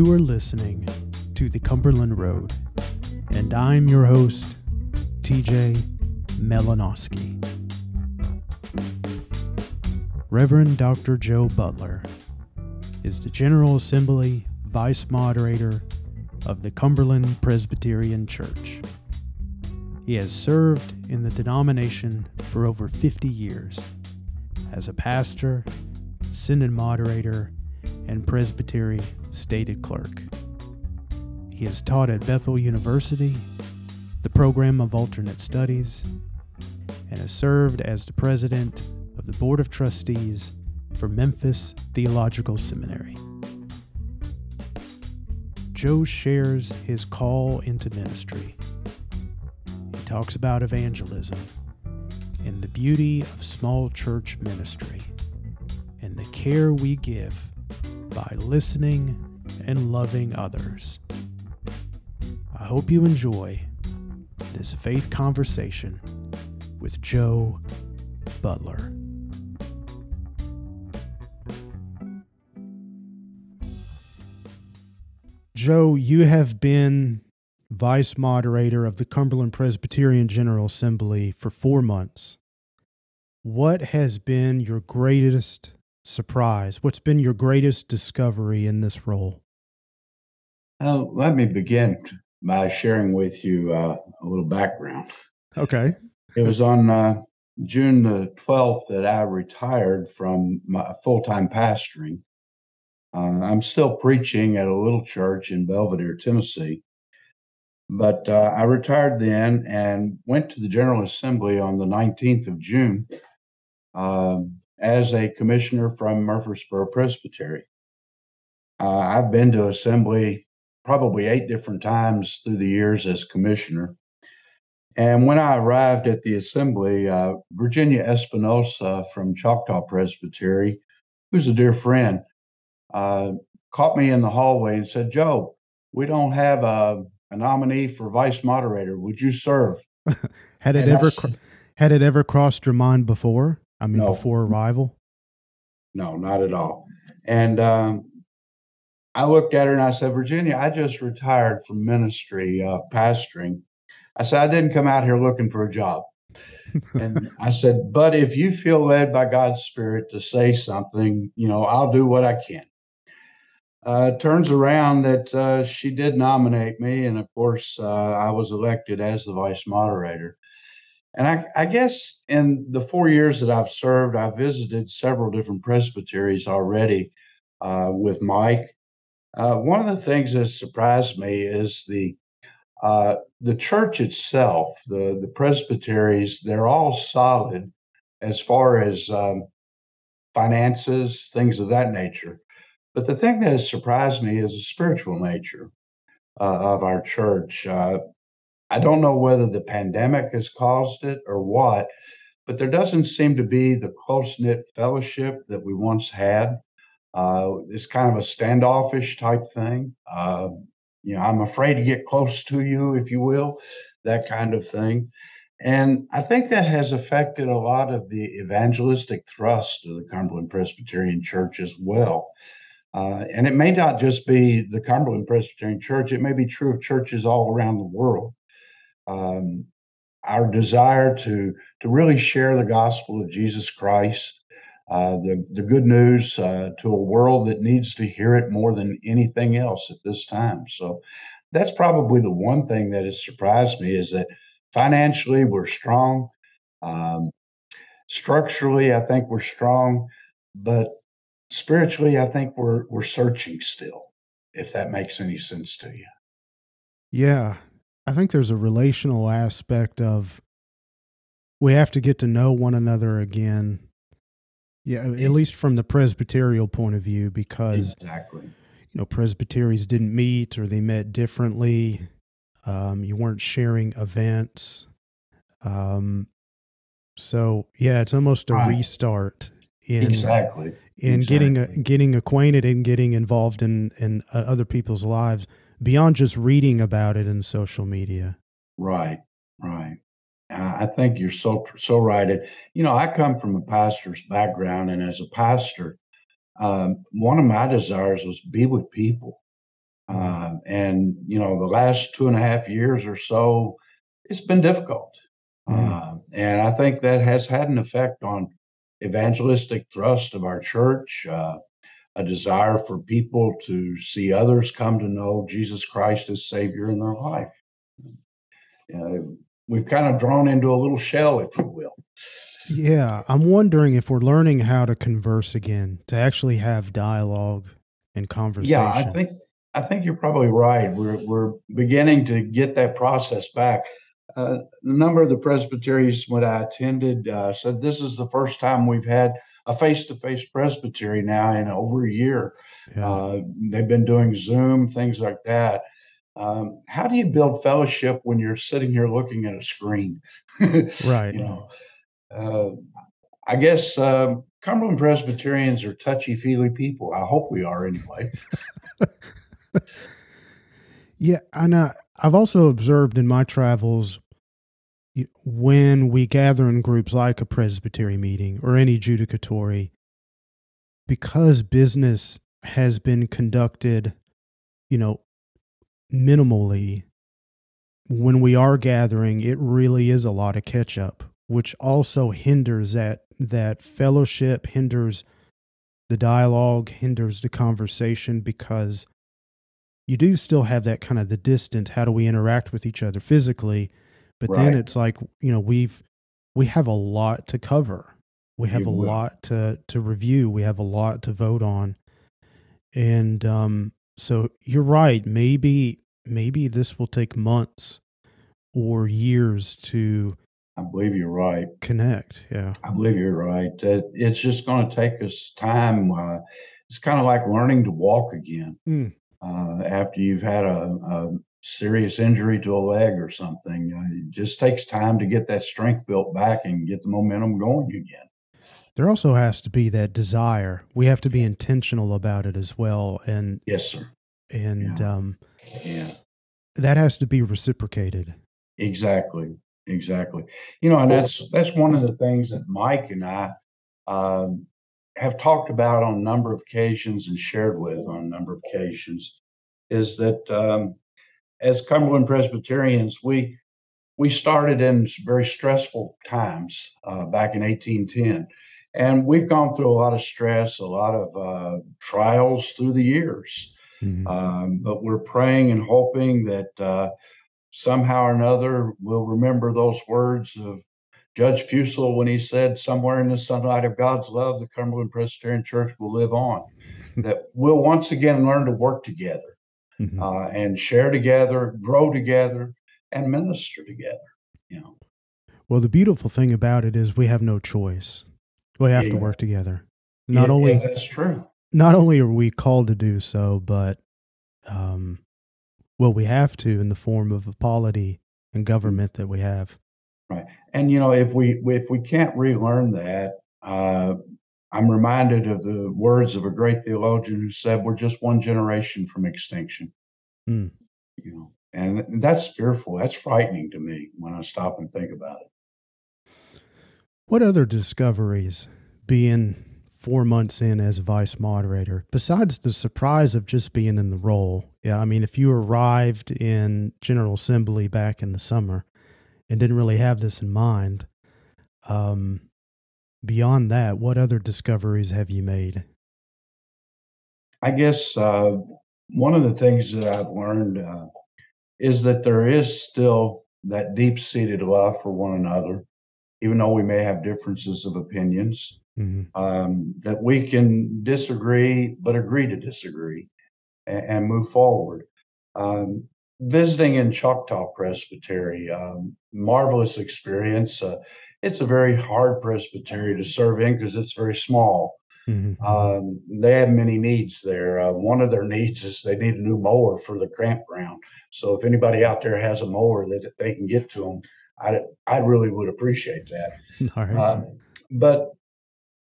You are listening to the Cumberland Road, and I'm your host, TJ Malinoski. Reverend Dr. Joe Butler is the General Assembly Vice Moderator of the Cumberland Presbyterian Church. He has served in the denomination for over 50 years as a pastor, synod moderator, and presbytery stated clerk. He has taught at Bethel University, the program of alternate studies, and has served as the president of the Board of Trustees for Memphis Theological Seminary. Joe shares his call into ministry. He talks about evangelism and the beauty of small church ministry and the care we give by listening and loving others. I hope you enjoy this faith conversation with Joe Butler. Joe, you have been vice moderator of the Cumberland Presbyterian General Assembly for four months. What has been your greatest surprise? What's been your greatest discovery in this role? Well, let me begin by sharing with you uh, a little background. Okay. It was on uh, June the 12th that I retired from my full time pastoring. Uh, I'm still preaching at a little church in Belvidere, Tennessee. But uh, I retired then and went to the General Assembly on the 19th of June um, as a commissioner from Murfreesboro Presbytery. Uh, I've been to Assembly probably eight different times through the years as commissioner. And when I arrived at the assembly, uh, Virginia Espinosa from Choctaw Presbytery, who's a dear friend, uh, caught me in the hallway and said, Joe, we don't have a, a nominee for vice moderator. Would you serve? had it and ever had it ever crossed your mind before? I mean, no, before arrival? No, not at all. And um, I looked at her and I said, Virginia, I just retired from ministry, uh, pastoring. I said, I didn't come out here looking for a job. and I said, but if you feel led by God's Spirit to say something, you know, I'll do what I can. Uh, turns around that uh, she did nominate me, and of course, uh, I was elected as the vice moderator. And I, I, guess in the four years that I've served, I've visited several different presbyteries already uh, with Mike uh, one of the things that surprised me is the uh, the church itself, the the presbyteries. They're all solid as far as um, finances, things of that nature. But the thing that has surprised me is the spiritual nature uh, of our church. I don't know whether the pandemic has caused it or what, but there doesn't seem to be the close knit fellowship that we once had. Uh, it's kind of a standoffish type thing. Uh, you know, I'm afraid to get close to you, if you will, that kind of thing. And I think that has affected a lot of the evangelistic thrust of the Cumberland Presbyterian Church as well. Uh, and it may not just be the Cumberland Presbyterian Church, it may be true of churches all around the world. Um, our desire to, to really share the gospel of Jesus Christ uh, the, the good news uh, to a world that needs to hear it more than anything else at this time. So that's probably the one thing that has surprised me is that financially we're strong. Um, structurally, I think we're strong, but spiritually, I think we're we're searching still. If that makes any sense to you. Yeah, I think there's a relational aspect of we have to get to know one another again yeah, at least from the Presbyterial point of view, because exactly. you know presbyteries didn't meet or they met differently. Um, you weren't sharing events. Um, so yeah, it's almost a right. restart in exactly in exactly. getting a, getting acquainted and getting involved in in uh, other people's lives beyond just reading about it in social media. Right, right. I think you're so so right. It, you know, I come from a pastor's background, and as a pastor, um, one of my desires was be with people. Uh, and you know, the last two and a half years or so, it's been difficult. Mhm. Uh, and I think that has had an effect on evangelistic thrust of our church, uh, a desire for people to see others come to know Jesus Christ as Savior in their life. Uh, we've kind of drawn into a little shell, if you will. Yeah, I'm wondering if we're learning how to converse again, to actually have dialogue and conversation. Yeah, I think I think you're probably right. We're we're beginning to get that process back. Uh, a number of the presbyteries when I attended uh, said this is the first time we've had a face-to-face presbytery now in over a year. yeah. Uh, they've been doing Zoom, things like that. Um, how do you build fellowship when you're sitting here looking at a screen? right. you know, uh, I guess um, Cumberland Presbyterians are touchy-feely people. I hope we are anyway. Yeah, and I, I've also observed in my travels when we gather in groups like a presbytery meeting or any judicatory, because business has been conducted, you know, minimally. When we are gathering, it really is a lot of catch up, which also hinders that that fellowship, hinders the dialogue, hinders the conversation because you do still have that kind of the distant how do we interact with each other physically but then it's like you know we've we have a lot to cover we have You a will. lot to to review we have a lot to vote on and um so you're right maybe maybe this will take months or years to I believe you're right. connect yeah I believe you're right. That it's just going to take us time. Uh, it's kind of like learning to walk again Mm. uh, after you've had a, a serious injury to a leg or something. It just takes time to get that strength built back and get the momentum going again. there also has to be that desire we have to be intentional about it as well and Yes, sir. and Yeah. um Yeah, that has to be reciprocated exactly, exactly. You know, and that's that's one of the things that Mike and I um, have talked about on a number of occasions and shared with on a number of occasions is that um, as Cumberland Presbyterians, we we started in very stressful times uh, back in 1810, and we've gone through a lot of stress, a lot of uh, trials through the years. Mhm. Um, but we're praying and hoping that uh, somehow or another we'll remember those words of Judge Fusel when he said, "Somewhere in the sunlight of God's love, the Cumberland Presbyterian Church will live on." that we'll once again learn to work together Mhm. uh, and share together, grow together, and minister together. You know, Well, the beautiful thing about it is we have no choice. We have to work together. Not Yeah, only yeah, that's true. not only are we called to do so, but um, well, we have to in the form of a polity and government that we have. Right, and you know, if we if we can't relearn that, uh, I'm reminded of the words of a great theologian who said, "We're just one generation from extinction." Hmm. You know, and that's fearful. That's frightening to me when I stop and think about it. What other discoveries, being four months in as vice moderator, besides the surprise of just being in the role? Yeah, I mean, if you arrived in General Assembly back in the summer and didn't really have this in mind, um, beyond that, what other discoveries have you made? I guess uh, one of the things that I've learned uh, is that there is still that deep seated love for one another, even though we may have differences of opinions, Mhm. um, that we can disagree, but agree to disagree and, and move forward. Um, visiting in Choctaw Presbytery, um, marvelous experience. Uh, it's a very hard presbytery to serve in because it's very small. Mhm. Um, they have many needs there. Uh, one of their needs is they need a new mower for the campground. So if anybody out there has a mower that they can get to them, I I really would appreciate that. All right. Uh, but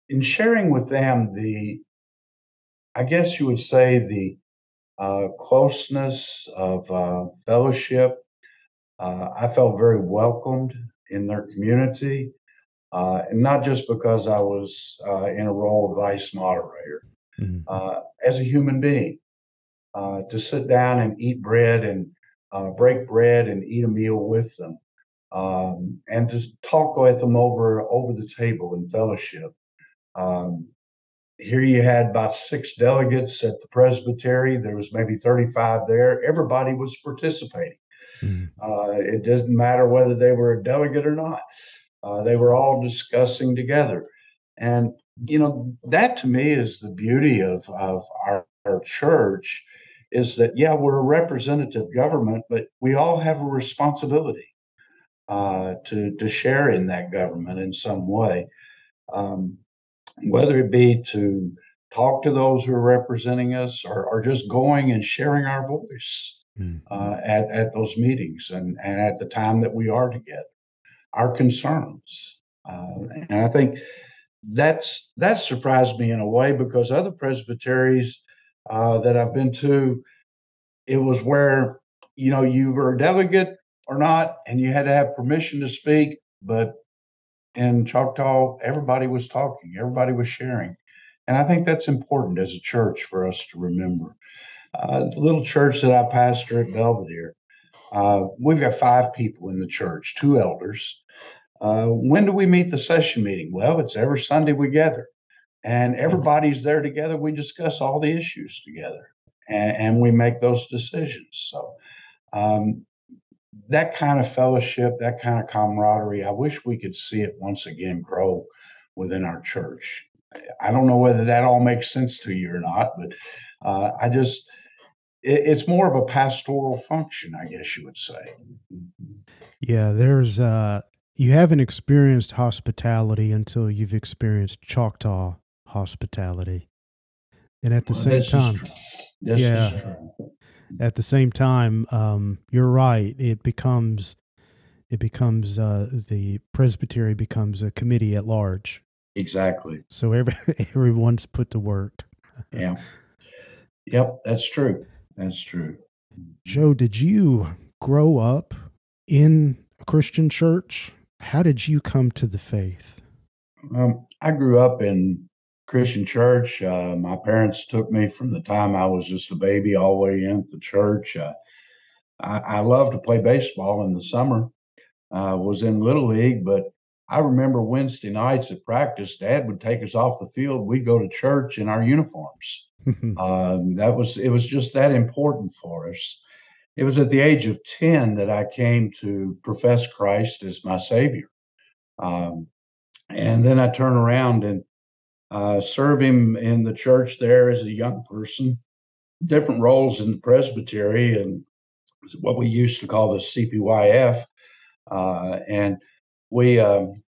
in sharing with them the, I guess you would say the uh, closeness of uh, fellowship, uh, I felt very welcomed in their community, uh, and not just because I was uh, in a role of vice moderator Mhm. uh, as a human being. uh, to sit down and eat bread and uh, break bread and eat a meal with them, um, and to talk with them over over the table in fellowship. Um, here you had about six delegates at the presbytery. There was maybe 35 there. Everybody was participating. Mm. Uh, it doesn't matter whether they were a delegate or not. Uh, they were all discussing together. And, you know, that to me is the beauty of, of our, our church is that, yeah, we're a representative government, but we all have a responsibility uh, to, to share in that government in some way. Um, whether it be to talk to those who are representing us or, or just going and sharing our voice mm. uh, at, at those meetings and, and at the time that we are together, our concerns. Uh, and I think that's that surprised me in a way because other presbyteries uh, that I've been to, it was where you know you were a delegate or not, and you had to have permission to speak, but in Choctaw, everybody was talking, everybody was sharing. And I think that's important as a church for us to remember. Uh, the little church that I pastor at Belvidere, uh, we've got five people in the church, two elders. Uh, when do we meet the session meeting? Well, it's every Sunday we gather, and everybody's there together. We discuss all the issues together, and, and we make those decisions. So, um, that kind of fellowship, that kind of camaraderie, I wish we could see it once again grow within our church. I don't know whether that all makes sense to you or not, but uh, I just, it's more of a pastoral function, I guess you would say. Yeah, there's, uh, you haven't experienced hospitality until you've experienced Choctaw hospitality. And at the well, same time, yeah, at the same time, um, you're right. It becomes it becomes uh, the presbytery becomes a committee at large. Exactly. So every everyone's put to work. yeah. Yep, that's true. That's true. Joe, did you grow up in a Christian church? How did you come to the faith? Um, I grew up in Christian church. Uh, my parents took me from the time I was just a baby all the way into church. Uh, I, I love to play baseball in the summer. Uh, was in little league, but I remember Wednesday nights at practice, Dad would take us off the field. We'd go to church in our uniforms. um, that was it was just that important for us. It was at the age of ten that I came to profess Christ as my Savior, um, and then I turn around and uh, serve him in the church there as a young person, different roles in the presbytery and what we used to call the CPYF. Uh, and we, um,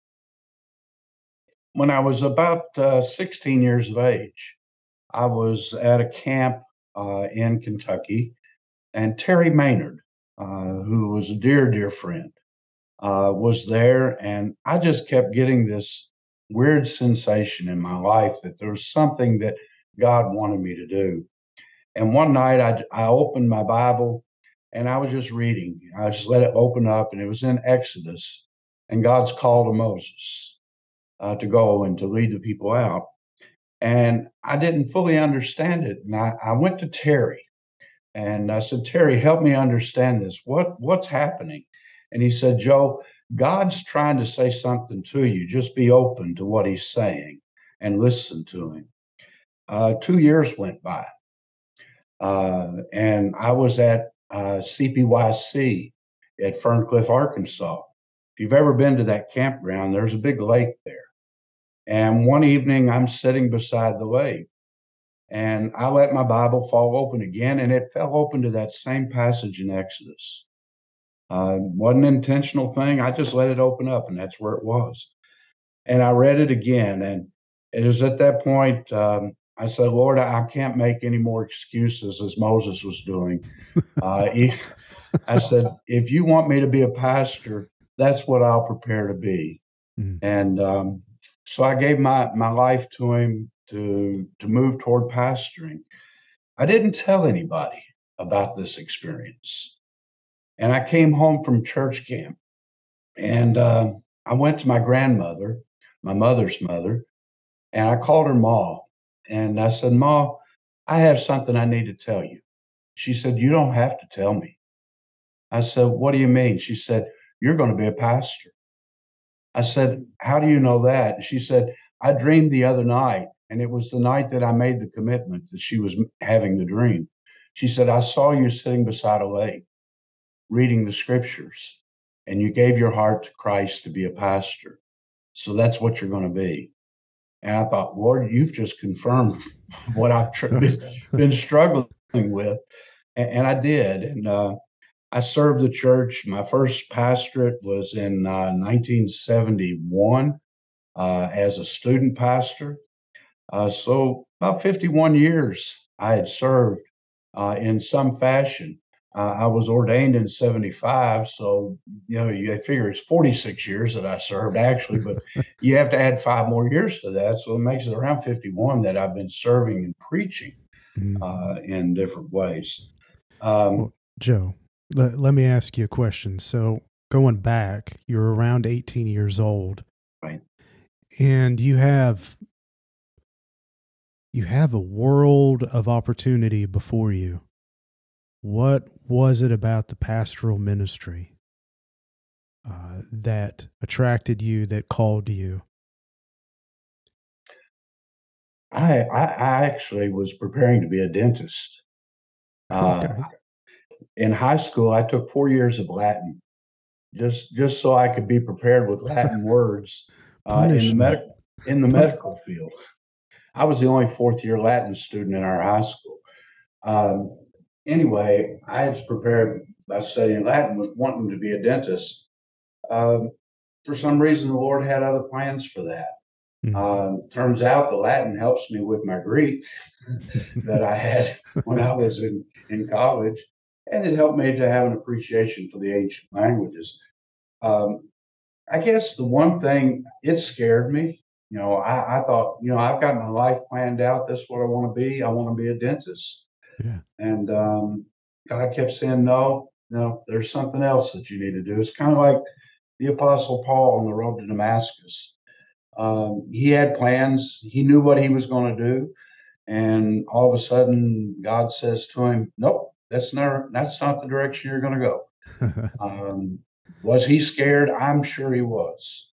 when I was about uh, 16 years of age, I was at a camp uh, in Kentucky, and Terry Maynard, uh, who was a dear, dear friend, uh, was there. And I just kept getting this weird sensation in my life that there was something that God wanted me to do. And one night I, I opened my Bible and I was just reading. I just let it open up and it was in Exodus and God's call to Moses uh, to go and to lead the people out. And I didn't fully understand it. And I, I went to Terry and I said, Terry, help me understand this. What what's happening? And he said, Joe, God's trying to say something to you. Just be open to what he's saying and listen to him. Uh, two years went by, uh, and I was at uh, CPYC at Ferncliff, Arkansas. If you've ever been to that campground, there's a big lake there. And one evening, I'm sitting beside the lake, and I let my Bible fall open again, and it fell open to that same passage in Exodus. Uh, wasn't an intentional thing. I just let it open up, and that's where it was. And I read it again, and it was at that point um, I said, "Lord, I can't make any more excuses as Moses was doing." Uh, I said, "If you want me to be a pastor, that's what I'll prepare to be." Mm. And um, so I gave my my life to him to to move toward pastoring. I didn't tell anybody about this experience. And I came home from church camp and uh, I went to my grandmother, my mother's mother, and I called her Ma. And I said, Ma, I have something I need to tell you. She said, You don't have to tell me. I said, What do you mean? She said, You're going to be a pastor. I said, How do you know that? She said, I dreamed the other night, and it was the night that I made the commitment that she was having the dream. She said, I saw you sitting beside a lake reading the scriptures, and you gave your heart to Christ to be a pastor. So that's what you're going to be. And I thought, Lord, you've just confirmed what I've tr- been, struggling with. And, and, I did. And uh, I served the church. My first pastorate was in uh, 1971 uh, as a student pastor. Uh, so about 51 years I had served uh, in some fashion. Uh, I was ordained in 75, so you know you figure it's 46 years that I served actually, but you have to add five more years to that, so it makes it around 51 that I've been serving and preaching mm. uh, in different ways. Um, well, Joe, let, let me ask you a question. So going back, you're around 18 years old, right? And you have you have a world of opportunity before you what was it about the pastoral ministry uh, that attracted you, that called you? I, I, I actually was preparing to be a dentist. Uh, okay. In high school, I took four years of Latin, just just so I could be prepared with Latin words uh, in the medical in the medical field. I was the only fourth year Latin student in our high school. Um, anyway, I had prepared by studying Latin with wanting to be a dentist. Um, for some reason, the Lord had other plans for that. Mm-hmm. Um, turns out the Latin helps me with my Greek that I had when I was in, in college, and it helped me to have an appreciation for the ancient languages. Um, I guess the one thing it scared me. You know, I, I thought, you know, I've got my life planned out. This is what I want to be. I want to be a dentist. Yeah. And um, God kept saying, no, no, there's something else that you need to do. It's kind of like the Apostle Paul on the road to Damascus. Um, he had plans, he knew what he was going to do. And all of a sudden, God says to him, Nope, that's not that's not the direction you're going to go. um, was he scared? I'm sure he was.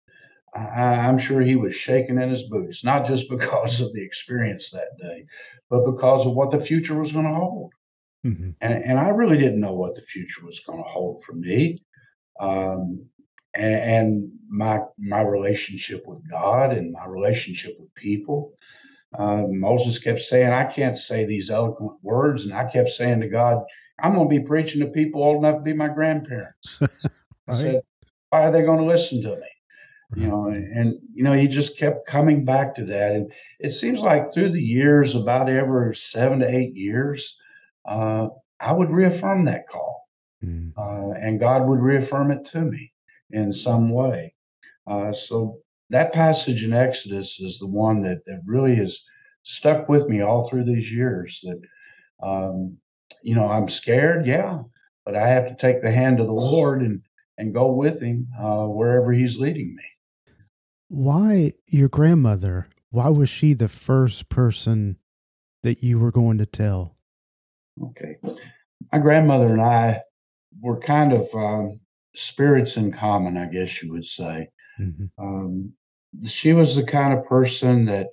I, am sure he was shaking in his boots, not just because of the experience that day, but because of what the future was going to hold. Mm-hmm. And, and, I really didn't know what the future was going to hold for me. Um, and, and, my my relationship with God and my relationship with people. Uh, Moses kept saying, I can't say these eloquent words. And I kept saying to God, I'm going to be preaching to people old enough to be my grandparents. right. I said, why are they going to listen to me? you know and you know he just kept coming back to that and it seems like through the years about every seven to eight years uh, i would reaffirm that call mm. uh, and god would reaffirm it to me in some way uh, so that passage in exodus is the one that, that really has stuck with me all through these years that um, you know i'm scared yeah but i have to take the hand of the lord and and go with him uh, wherever he's leading me why your grandmother? Why was she the first person that you were going to tell? Okay. My grandmother and I were kind of um, spirits in common, I guess you would say. Mm-hmm. Um, she was the kind of person that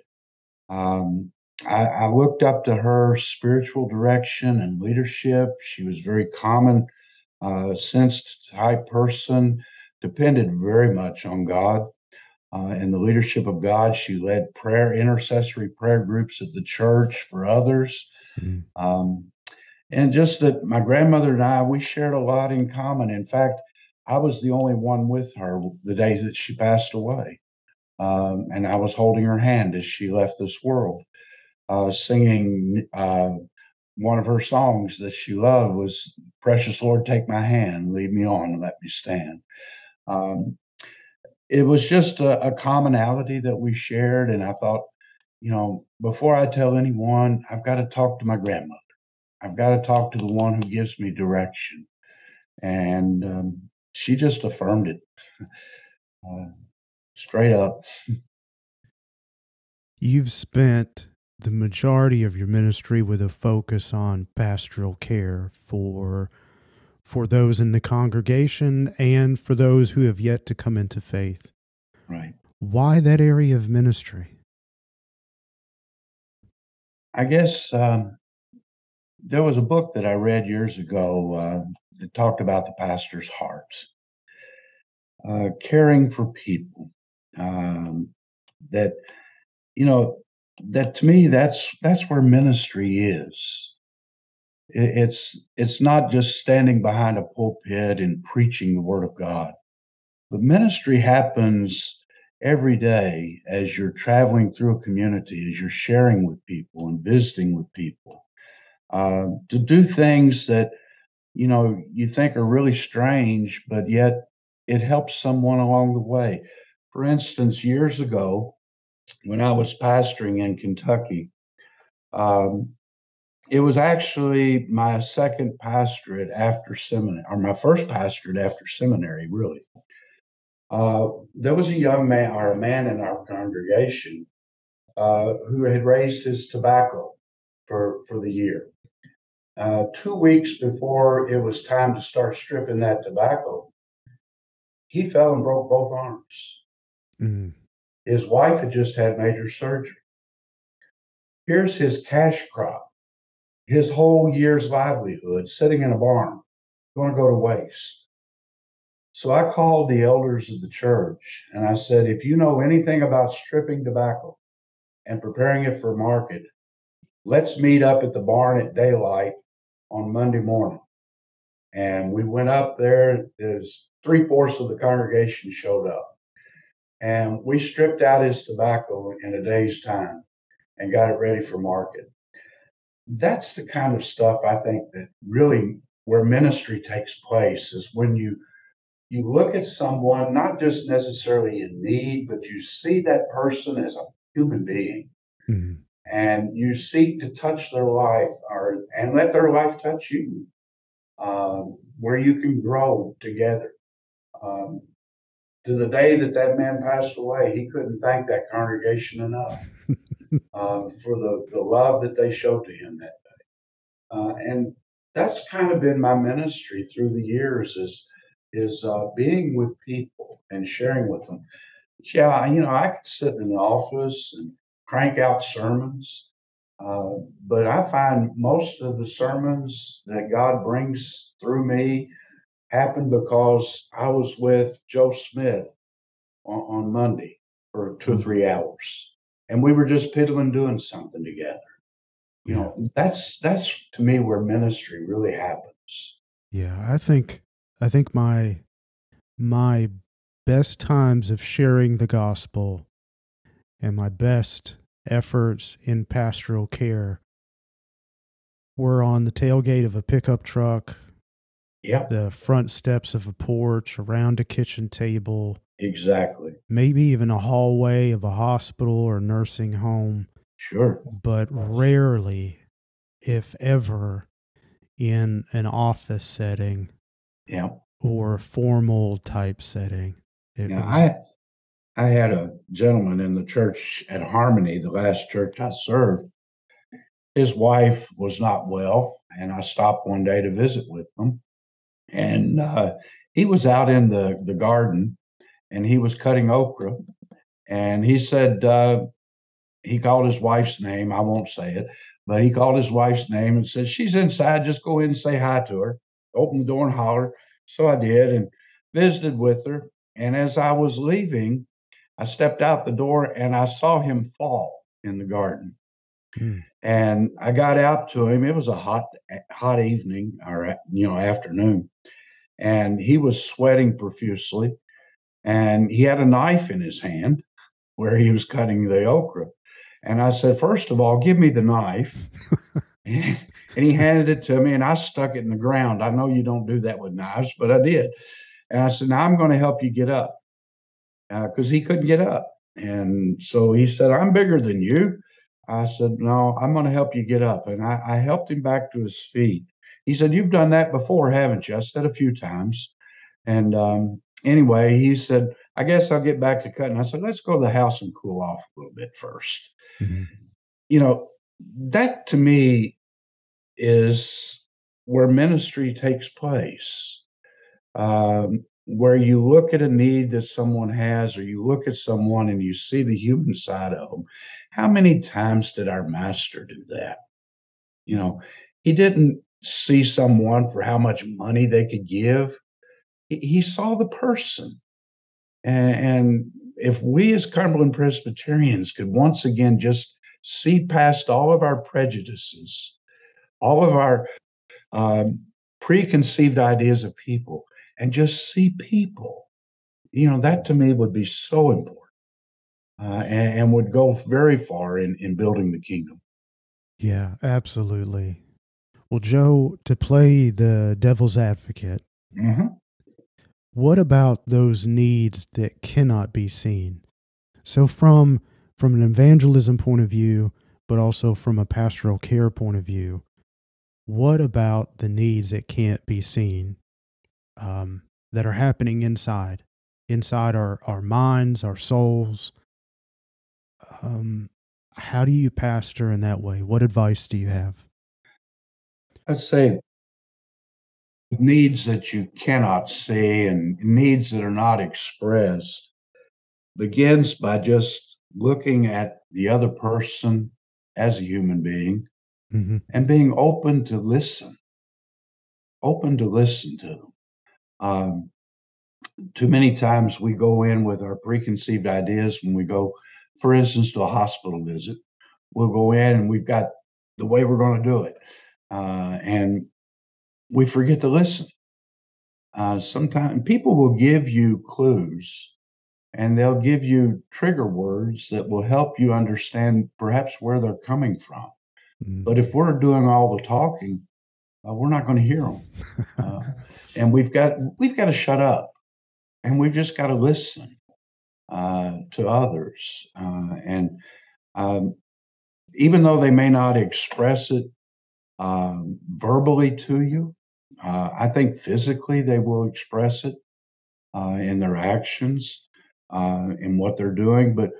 um, I, I, looked up to her spiritual direction and leadership. She was very common uh, sensed type person, depended very much on God uh, in the leadership of God. She led prayer, intercessory prayer groups at the church for others. Mm-hmm. Um, and just that my grandmother and I, we shared a lot in common. In fact, I was the only one with her the day that she passed away. Um, and I was holding her hand as she left this world, uh, singing uh, one of her songs that she loved was "Precious Lord, take my hand, lead me on, and let me stand." Um, it was just a, a commonality that we shared. And I thought, you know, before I tell anyone, I've got to talk to my grandmother. I've got to talk to the one who gives me direction. And um, she just affirmed it uh, straight up. You've spent the majority of your ministry with a focus on pastoral care for for those in the congregation and for those who have yet to come into faith. Right. Why that area of ministry? I guess um, there was a book that I read years ago uh, that talked about the pastor's heart, uh, caring for people. Um, that you know, that to me, that's that's where ministry is. It's it's not just standing behind a pulpit and preaching the word of God, but ministry happens every day as you're traveling through a community, as you're sharing with people and visiting with people, uh, to do things that you know you think are really strange, but yet it helps someone along the way. For instance, years ago, when I was pastoring in Kentucky, um, it was actually my second pastorate after seminary, or my first pastorate after seminary, really. Uh, there was a young man or a man in our congregation uh, who had raised his tobacco for, for the year. Uh, two weeks before it was time to start stripping that tobacco, he fell and broke both arms. Mm. His wife had just had major surgery. Here's his cash crop, his whole year's livelihood sitting in a barn, going to go to waste. So I called the elders of the church and I said, if you know anything about stripping tobacco and preparing it for market, let's meet up at the barn at daylight on Monday morning. And we went up there. There's three fourths of the congregation showed up. And we stripped out his tobacco in a day's time and got it ready for market. That's the kind of stuff I think that really where ministry takes place is when you you look at someone not just necessarily in need, but you see that person as a human being. Mm-hmm. And you seek to touch their life or and let their life touch you, um, where you can grow together. Um, to the day that that man passed away, he couldn't thank that congregation enough uh, for the, the love that they showed to him that day. Uh, and that's kind of been my ministry through the years is is uh, being with people and sharing with them. Yeah, you know, I could sit in the office and crank out sermons, uh, but I find most of the sermons that God brings through me happened because I was with Joe Smith on, on Monday for two or mm-hmm. three hours, and we were just piddling doing something together. You know, that's that's to me where ministry really happens. Yeah, I think I think my my best times of sharing the gospel and my best efforts in pastoral care were on the tailgate of a pickup truck yeah. The front steps of a porch, around a kitchen table. Exactly. Maybe even a hallway of a hospital or nursing home. Sure. But rarely, if ever, in an office setting. Yeah. Or a formal type setting. It was, I I had a gentleman in the church at Harmony, the last church I served. His wife was not well, and I stopped one day to visit with them and uh, he was out in the the garden and he was cutting okra and he said uh, he called his wife's name i won't say it but he called his wife's name and said she's inside just go in and say hi to her. Open the door and holler so i did and visited with her and as i was leaving i stepped out the door and i saw him fall in the garden. Mm. and i got out to him. It was a hot hot evening or you know afternoon and he was sweating profusely. And he had a knife in his hand where he was cutting the okra. And I said, First of all, give me the knife. and he handed it to me, and I stuck it in the ground. I know you don't do that with knives, but I did. And I said, Now I'm going to help you get up because uh, he couldn't get up. And so he said, I'm bigger than you. I said, No, I'm going to help you get up. And I, I helped him back to his feet. He said, You've done that before, haven't you? I said a few times. And um, anyway, he said, I guess I'll get back to cutting. I said, Let's go to the house and cool off a little bit 1st mm-hmm. you know, that to me is where ministry takes place. Um, where you look at a need that someone has, or you look at someone and you see the human side of them. How many times did our master do that? You know, he didn't see someone for how much money they could give, he, saw the person. And, and if we as Cumberland Presbyterians could once again just see past all of our prejudices, all of our um, preconceived ideas of people, and just see people, you know, that to me would be so important uh, and, and, would go very far in, in building the kingdom. Yeah, absolutely. Well, Joe, to play the devil's advocate, mm-hmm. what about those needs that cannot be seen? So, from from an evangelism point of view, but also from a pastoral care point of view, what about the needs that can't be seen um, that are happening inside, inside our, our minds, our souls? Um, how do you pastor in that way? What advice do you have? I'd say needs that you cannot see and needs that are not expressed begins by just looking at the other person as a human being mm-hmm. and being open to listen, open to listen to them. Um, too many times we go in with our preconceived ideas when we go, for instance, to a hospital visit. We'll go in and we've got the way we're going to do it. Uh, and we forget to listen. Uh, sometimes people will give you clues and they'll give you trigger words that will help you understand perhaps where they're coming from. Mm-hmm. But if we're doing all the talking, uh, we're not going to hear them, uh, and we've got we've got to shut up, and we've just got to listen uh, to others. Uh, and um, even though they may not express it um, verbally to you, uh, I think physically they will express it uh, in their actions uh, in what they're doing. But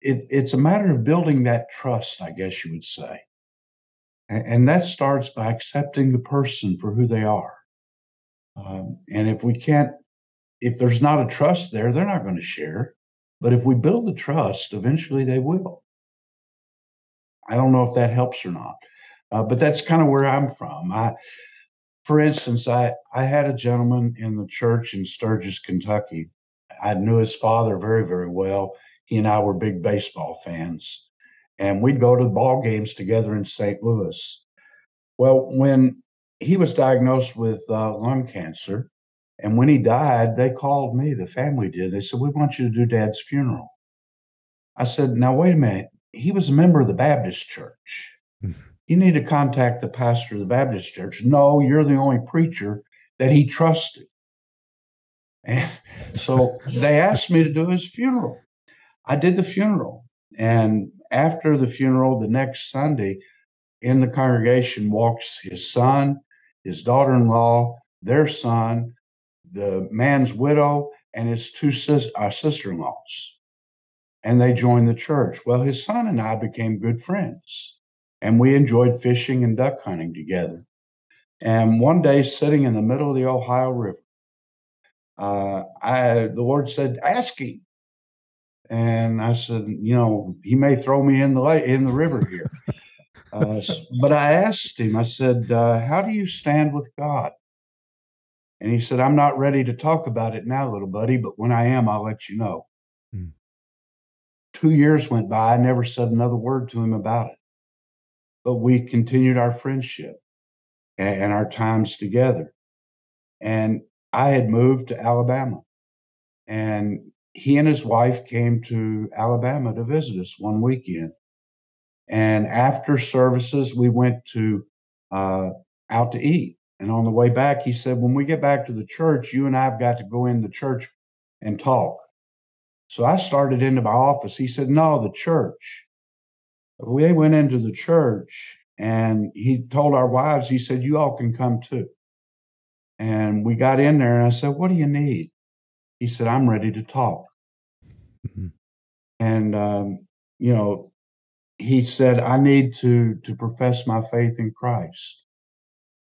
it, it's a matter of building that trust, I guess you would say. And, and that starts by accepting the person for who they are. Um, and if we can't, if there's not a trust there, they're not going to share. But if we build the trust, eventually they will. I don't know if that helps or not, uh, but that's kind of where I'm from. I, for instance, I I had a gentleman in the church in Sturgis, Kentucky, I knew his father very, very well. He and I were big baseball fans, and we'd go to ball games together in St. Louis. Well, when he was diagnosed with uh, lung cancer, and when he died, they called me, the family did. They said, We want you to do dad's funeral. I said, Now, wait a minute. He was a member of the Baptist church. You need to contact the pastor of the Baptist church. No, you're the only preacher that he trusted. And so they asked me to do his funeral. I did the funeral. And after the funeral, the next Sunday, in the congregation walks his son, his daughter in law, their son, the man's widow, and his two sis- uh, sister in laws. And they joined the church. Well, his son and I became good friends, and we enjoyed fishing and duck hunting together. And one day, sitting in the middle of the Ohio River, uh, I the Lord said, "Ask him." And I said, "You know, he may throw me in the lake, in the river here." uh, but I asked him. I said, uh, "How do you stand with God?" And he said, "I'm not ready to talk about it now, little buddy, but when I am, I'll let you know." Hmm. Two years went by. I never said another word to him about it, but we continued our friendship and, and our times together. And I had moved to Alabama, and he and his wife came to Alabama to visit us one weekend. And after services, we went to uh, out to eat. And on the way back, he said, "When we get back to the church, you and I've got to go in the church and talk." So I started into my office. He said, "No, the church." We went into the church, and he told our wives. He said, "You all can come too." And we got in there and I said, What do you need? He said, I'm ready to talk. Mm-hmm. And, um, you know, he said, I need to to profess my faith in Christ.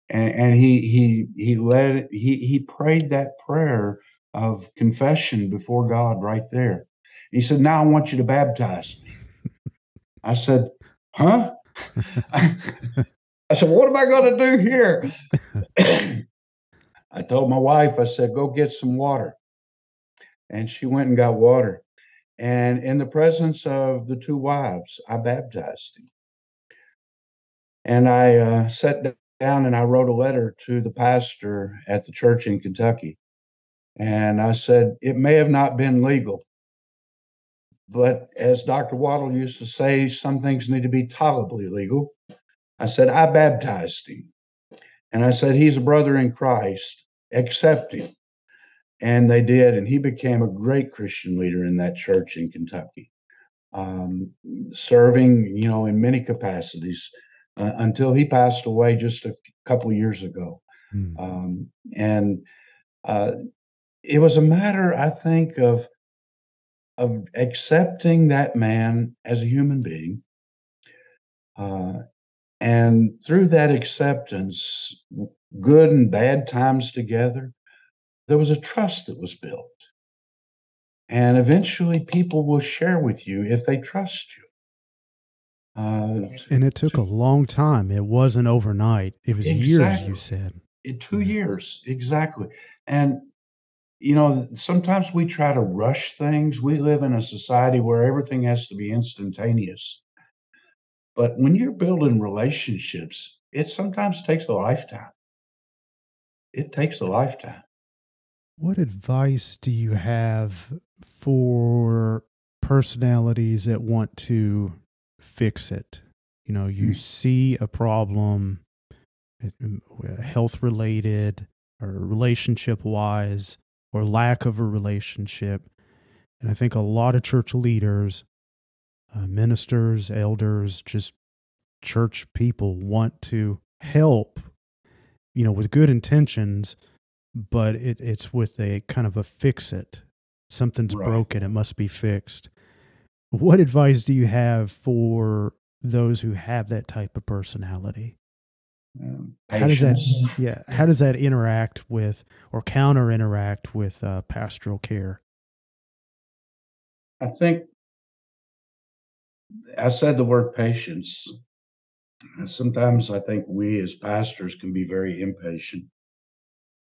And, and he he he led he he prayed that prayer of confession before God right there. He said, Now I want you to baptize me. I said, Huh? I said, What am I going to do here? I told my wife, I said, Go get some water. And she went and got water. And in the presence of the two wives, I baptized him. And I uh, sat down and I wrote a letter to the pastor at the church in Kentucky. And I said, It may have not been legal, but as Dr. Waddle used to say, some things need to be tolerably legal. I said, I baptized him. And I said, He's a brother in Christ. Accept him. And they did. And he became a great Christian leader in that church in Kentucky, um, serving, you know, in many capacities uh, until he passed away just a couple years ago. Mm. Um, and uh, it was a matter, I think, of of accepting that man as a human being. Uh, and through that acceptance, good and bad times together, there was a trust that was built. And eventually, people will share with you if they trust you. Uh, and it took to, a long time. It wasn't overnight. It was exactly. years, you said. In two years, exactly. And you know, sometimes we try to rush things. We live in a society where everything has to be instantaneous. But when you're building relationships, it sometimes takes a lifetime. It takes a lifetime. What advice do you have for personalities that want to fix it? You know, you mm-hmm. see a problem, uh, health related or relationship wise, or lack of a relationship. And I think a lot of church leaders, uh, ministers, elders, just church people want to help, you know, with good intentions, but it, it's with a kind of a fix it. Something's right. broken, it must be fixed. What advice do you have for those who have that type of personality? Um, how does that yeah how does that interact with or counter interact with uh, pastoral care? I think i said the word patience. Sometimes i think we as pastors can be very impatient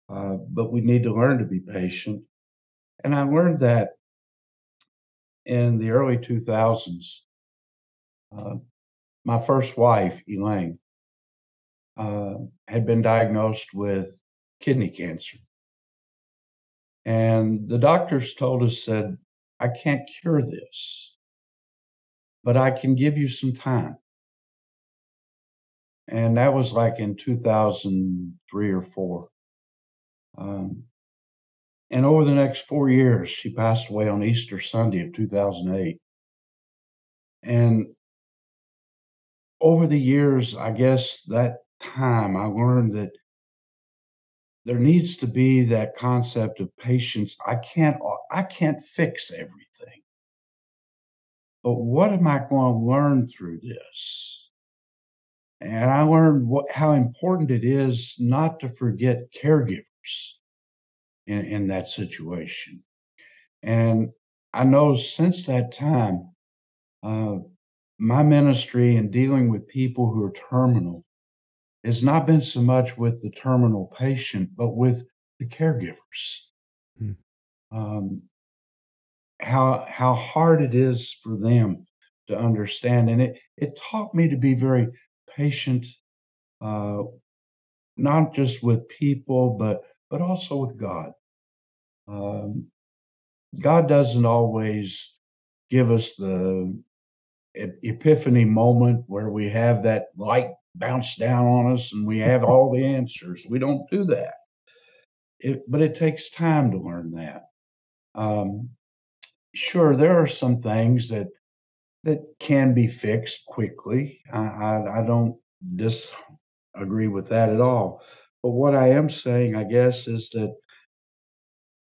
uh, but we need to learn to be patient. And i learned that in the early 2000s uh, my first wife elaine uh, had been diagnosed with kidney cancer. And the doctors told us, said, I can't cure this, but I can give you some time. And that was like in 2003 or four. Um, and over the next four years, she passed away on Easter Sunday of 2008. And over the years, I guess that time, I learned that there needs to be that concept of patience. I can't I can't fix everything. But what am I going to learn through this? And I learned what how important it is not to forget caregivers in, in that situation. And I know since that time, uh, my ministry and dealing with people who are terminal has not been so much with the terminal patient, but with the caregivers. Hmm. Um, how how hard it is for them to understand, and it it taught me to be very patient, uh, not just with people, but but also with God. Um, God doesn't always give us the epiphany moment where we have that light bounce down on us and we have all the answers. We don't do that. It, but it takes time to learn that. Um, sure, there are some things that that can be fixed quickly. I, I, I don't disagree with that at all. But what I am saying, I guess, is that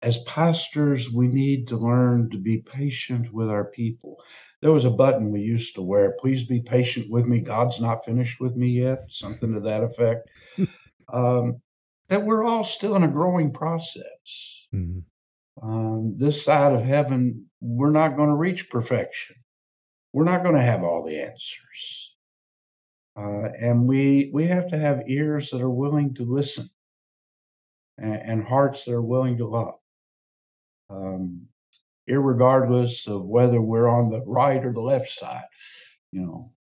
as pastors, we need to learn to be patient with our people. There was a button we used to wear. Please be patient with me. God's not finished with me yet. Something to that effect. um, that we're all still in a growing process. Mm-hmm. Um, this side of heaven, we're not going to reach perfection. We're not going to have all the answers. Uh, and we we have to have ears that are willing to listen and, and hearts that are willing to love. Um, regardless of whether we're on the right or the left side, you know,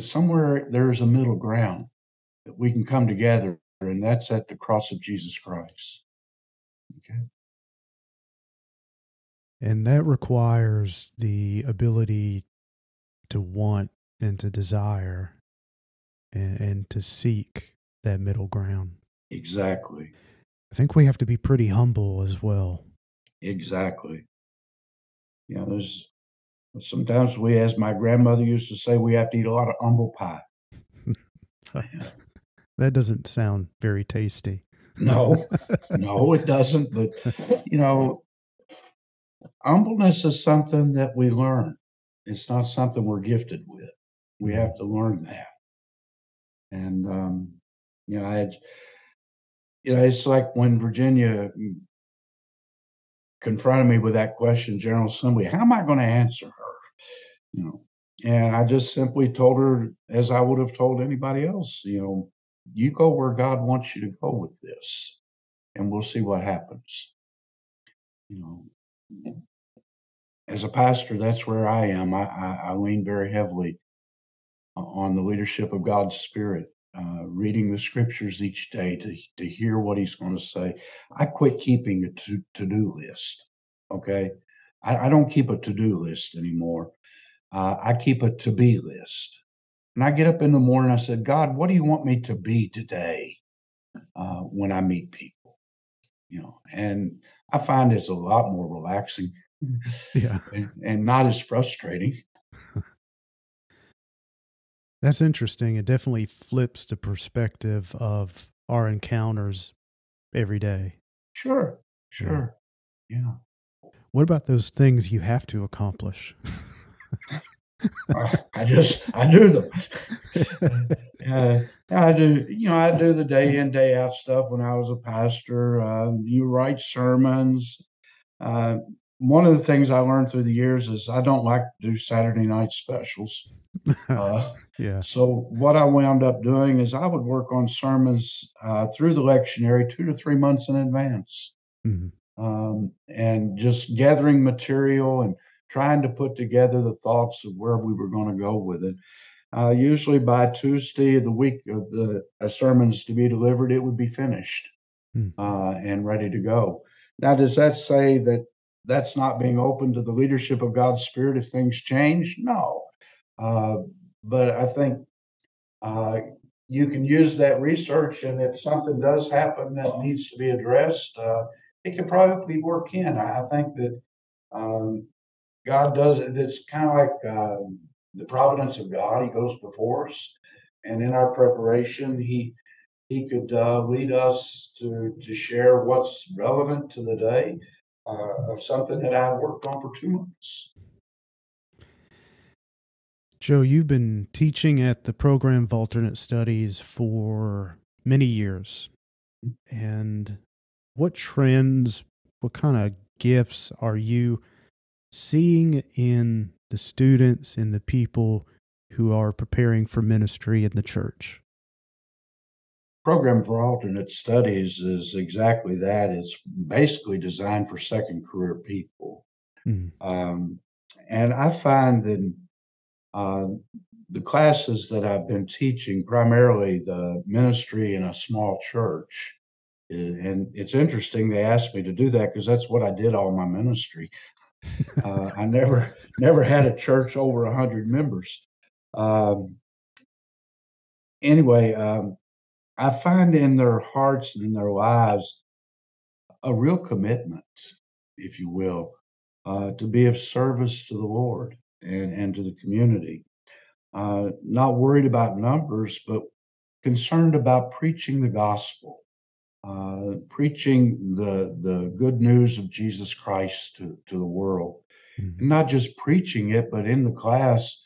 somewhere there's a middle ground that we can come together, and that's at the cross of Jesus Christ. Okay. And that requires the ability to want and to desire and, and to seek that middle ground. Exactly. I think we have to be pretty humble as well. Exactly. You know, there's sometimes we, as my grandmother used to say, we have to eat a lot of humble pie. that doesn't sound very tasty. no, no, it doesn't. But, you know, humbleness is something that we learn. It's not something we're gifted with. We have to learn that. And, um, you know, I had, you know, it's like when Virginia confronted me with that question, General Assembly, how am I going to answer her? You know, and I just simply told her, as I would have told anybody else, you know, you go where God wants you to go with this, and we'll see what happens. You know, as a pastor, that's where I am. I, I, I lean very heavily on the leadership of God's Spirit, uh, reading the scriptures each day to, to hear what He's going to say. I quit keeping a to, do list. Okay. I, I don't keep a to do list anymore. Uh, I keep a to be list. And I get up in the morning, I said, God, what do you want me to be today uh, when I meet people? You know, and I find it's a lot more relaxing yeah. And, and not as frustrating. That's interesting. It definitely flips the perspective of our encounters every day. Sure. Sure. Yeah. yeah. What about those things you have to accomplish? I just I do them. uh, I do, you know, I do the day in day out stuff. When I was a pastor, uh, you write sermons. Uh, one of the things I learned through the years is I don't like to do Saturday night specials. Uh, yeah. So what I wound up doing is I would work on sermons uh, through the lectionary two to three months in advance, mm-hmm. um, and just gathering material and trying to put together the thoughts of where we were going to go with it. Uh, usually by Tuesday of the week of the uh, sermons to be delivered, it would be finished mm-hmm. and ready to go. Now, does that say that that's not being open to the leadership of God's Spirit if things change? No. Uh, but I think uh, you can use that research, and if something does happen that needs to be addressed, uh, it can probably work in. I think that um, God does it. It's kind of like um, the providence of God. He goes before us, and in our preparation, He He could uh, lead us to to share what's relevant to the day uh, of something that I worked on for two months. Joe, you've been teaching at the program of alternate studies for many years. And what trends, what kind of gifts are you seeing in the students and the people who are preparing for ministry in the church? Program for alternate studies is exactly that. It's basically designed for second career people. Mm. Um, and I find that uh, the classes that I've been teaching, primarily the ministry in a small church, and it's interesting they asked me to do that because that's what I did all my ministry. Uh, I never never had a church over a hundred members. Um, anyway, um, I find in their hearts and in their lives a real commitment, if you will, uh, to be of service to the Lord and, and to the community. Uh, not worried about numbers, but concerned about preaching the gospel, uh, preaching the, the good news of Jesus Christ to, to the world. mm-hmm. not just preaching it, but in the class,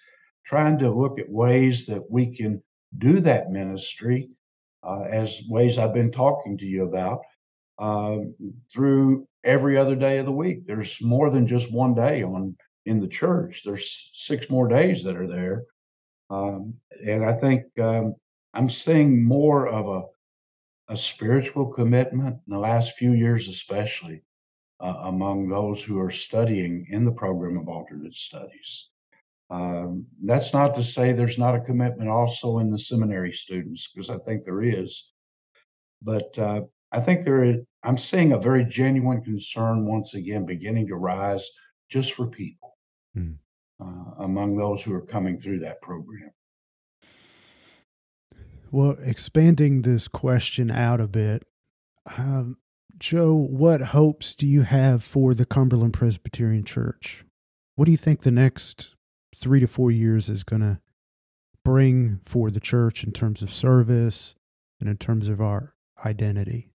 trying to look at ways that we can do that ministry as ways I've been talking to you about um, through every other day of the week. There's more than just one day on in the church. There's six more days that are there, um, and I think um, I'm seeing more of a a spiritual commitment in the last few years, especially uh, among those who are studying in the program of alternate studies. Um, that's not to say there's not a commitment also in the seminary students, because I think there is. But uh, I think there is, I'm seeing a very genuine concern once again beginning to rise just for people mm. uh, among those who are coming through that program. Well, expanding this question out a bit, um, Joe, what hopes do you have for the Cumberland Presbyterian Church? What do you think the next three to four years is going to bring for the church in terms of service and in terms of our identity?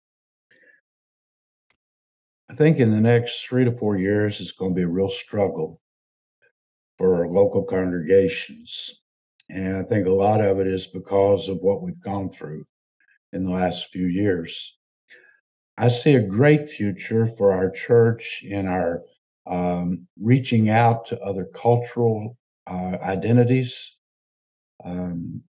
I think in the next three to four years, it's going to be a real struggle for our local congregations. And I think a lot of it is because of what we've gone through in the last few years. I see a great future for our church in our um, reaching out to other cultural uh, identities. Um,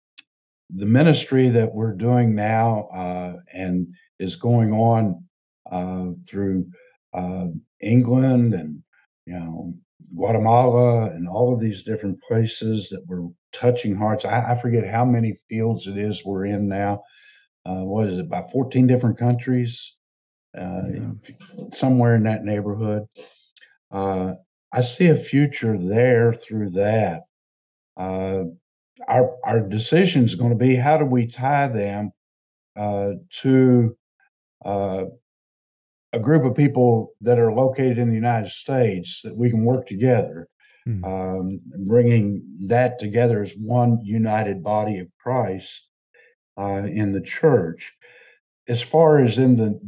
the ministry that we're doing now uh, and is going on uh, through uh, England and you know Guatemala and all of these different places that we're touching hearts. I, I forget how many fields it is we're in now. Uh, what is it? About 14 different countries uh, yeah. somewhere in that neighborhood. I see a future there through that. Uh, our our decision is going to be how do we tie them uh, to uh, a group of people that are located in the United States that we can work together, mm. um, bringing that together as one united body of Christ uh, in the church. As far as in the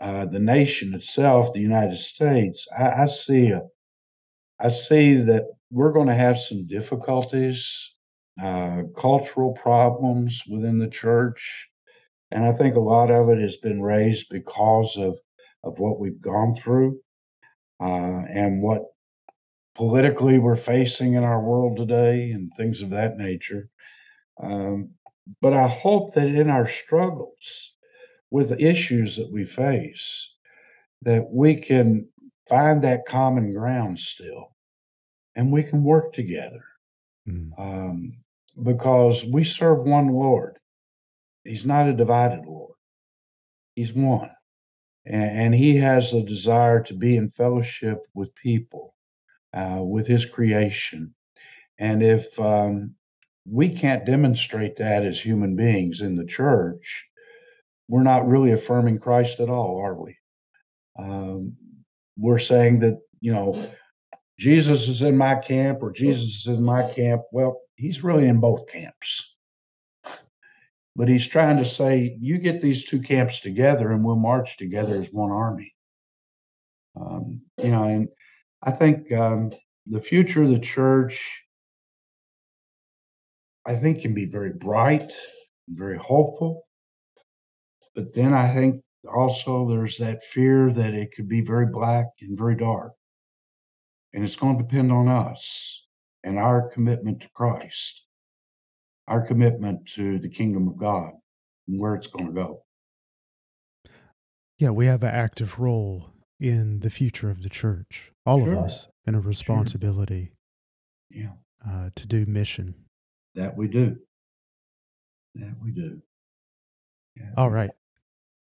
uh, the nation itself, the United States, I, I see a, I see that we're going to have some difficulties, uh, cultural problems within the church, and I think a lot of it has been raised because of of what we've gone through uh, and what politically we're facing in our world today and things of that nature. Um, but I hope that in our struggles, with the issues that we face, that we can find that common ground still and we can work together mm. um, because we serve one Lord. He's not a divided Lord, He's one. And, and He has a desire to be in fellowship with people, uh, with His creation. And if um, we can't demonstrate that as human beings in the church, we're not really affirming Christ at all, are we? Um, we're saying that, you know, Jesus is in my camp or Jesus is in my camp. Well, he's really in both camps. But he's trying to say, you get these two camps together and we'll march together as one army. Um, you know, and I think um, the future of the church, I think, can be very bright, very hopeful. But then I think also there's that fear that it could be very black and very dark. And it's going to depend on us and our commitment to Christ, our commitment to the kingdom of God and where it's going to go. Yeah, we have an active role in the future of the church, all sure. of us, and a responsibility sure. yeah. Uh, to do mission. That we do. That we do. Yeah. All right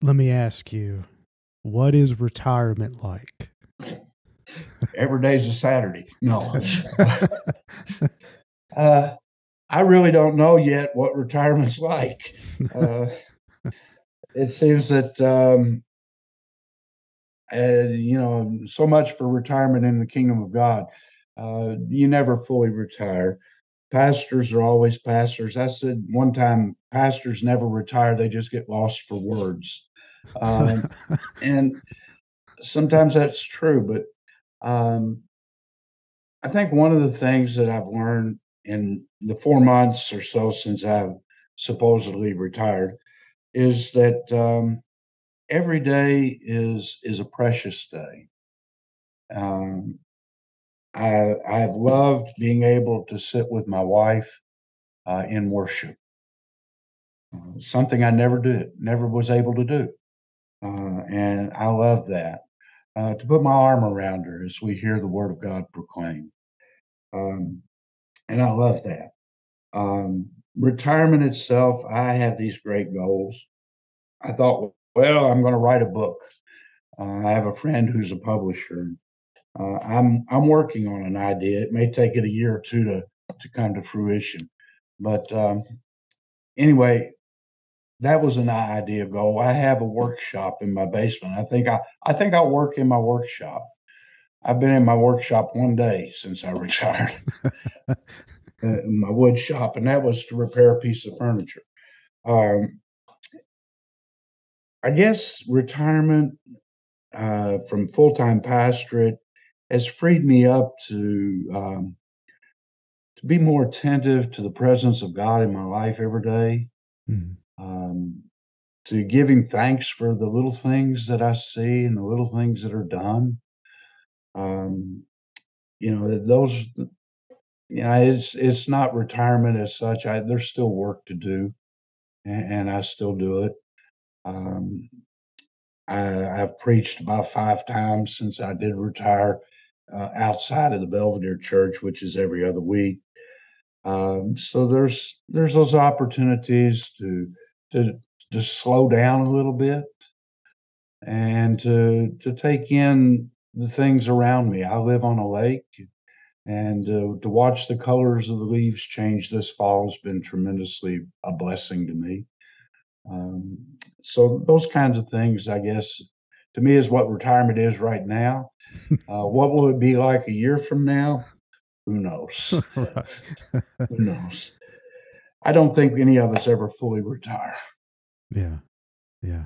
let me ask you, what is retirement like? Every day's a Saturday. No. uh, I really don't know yet what retirement's like. Uh, it seems that um, uh, you know so much for retirement in the kingdom of God. Uh, you never fully retire. Pastors are always pastors. I said one time, pastors never retire; they just get lost for words. Um, and sometimes that's true, but um, I think one of the things that I've learned in the 4 months or so since I've supposedly retired is that, um, every day is is a precious day. Um, I I've loved being able to sit with my wife, uh, in worship. Uh, something I never did, never was able to do, uh, and I love that. Uh, to put my arm around her as we hear the word of God proclaimed, um, and I love that. Um, retirement itself, I have these great goals. I thought, well, I'm going to write a book. Uh, I have a friend who's a publisher. Uh, I'm I'm working on an idea. It may take it a year or two to to come to fruition, but um, anyway, that was an idea goal. I have a workshop in my basement. I think I I think I'll work in my workshop. I've been in my workshop one day since I retired, uh, my wood shop, and that was to repair a piece of furniture. Um, I guess retirement uh, from full time pastorate has freed me up to um, to be more attentive to the presence of God in my life every day. Mhm. Um, to give Him thanks for the little things that I see and the little things that are done. Um, you know, those, you know, it's it's not retirement as such. I there's still work to do, and, and I still do it. Um, I, I've preached about five times since I did retire uh, outside of the Belvidere Church, which is every other week. Um, so there's there's those opportunities to to to slow down a little bit and to to take in the things around me. I live on a lake, and uh, to watch the colors of the leaves change this fall has been tremendously a blessing to me. Um, so those kinds of things, I guess, to me is what retirement is right now. Uh, what will it be like a year from now? Who knows? Who knows? I don't think any of us ever fully retire. Yeah. Yeah.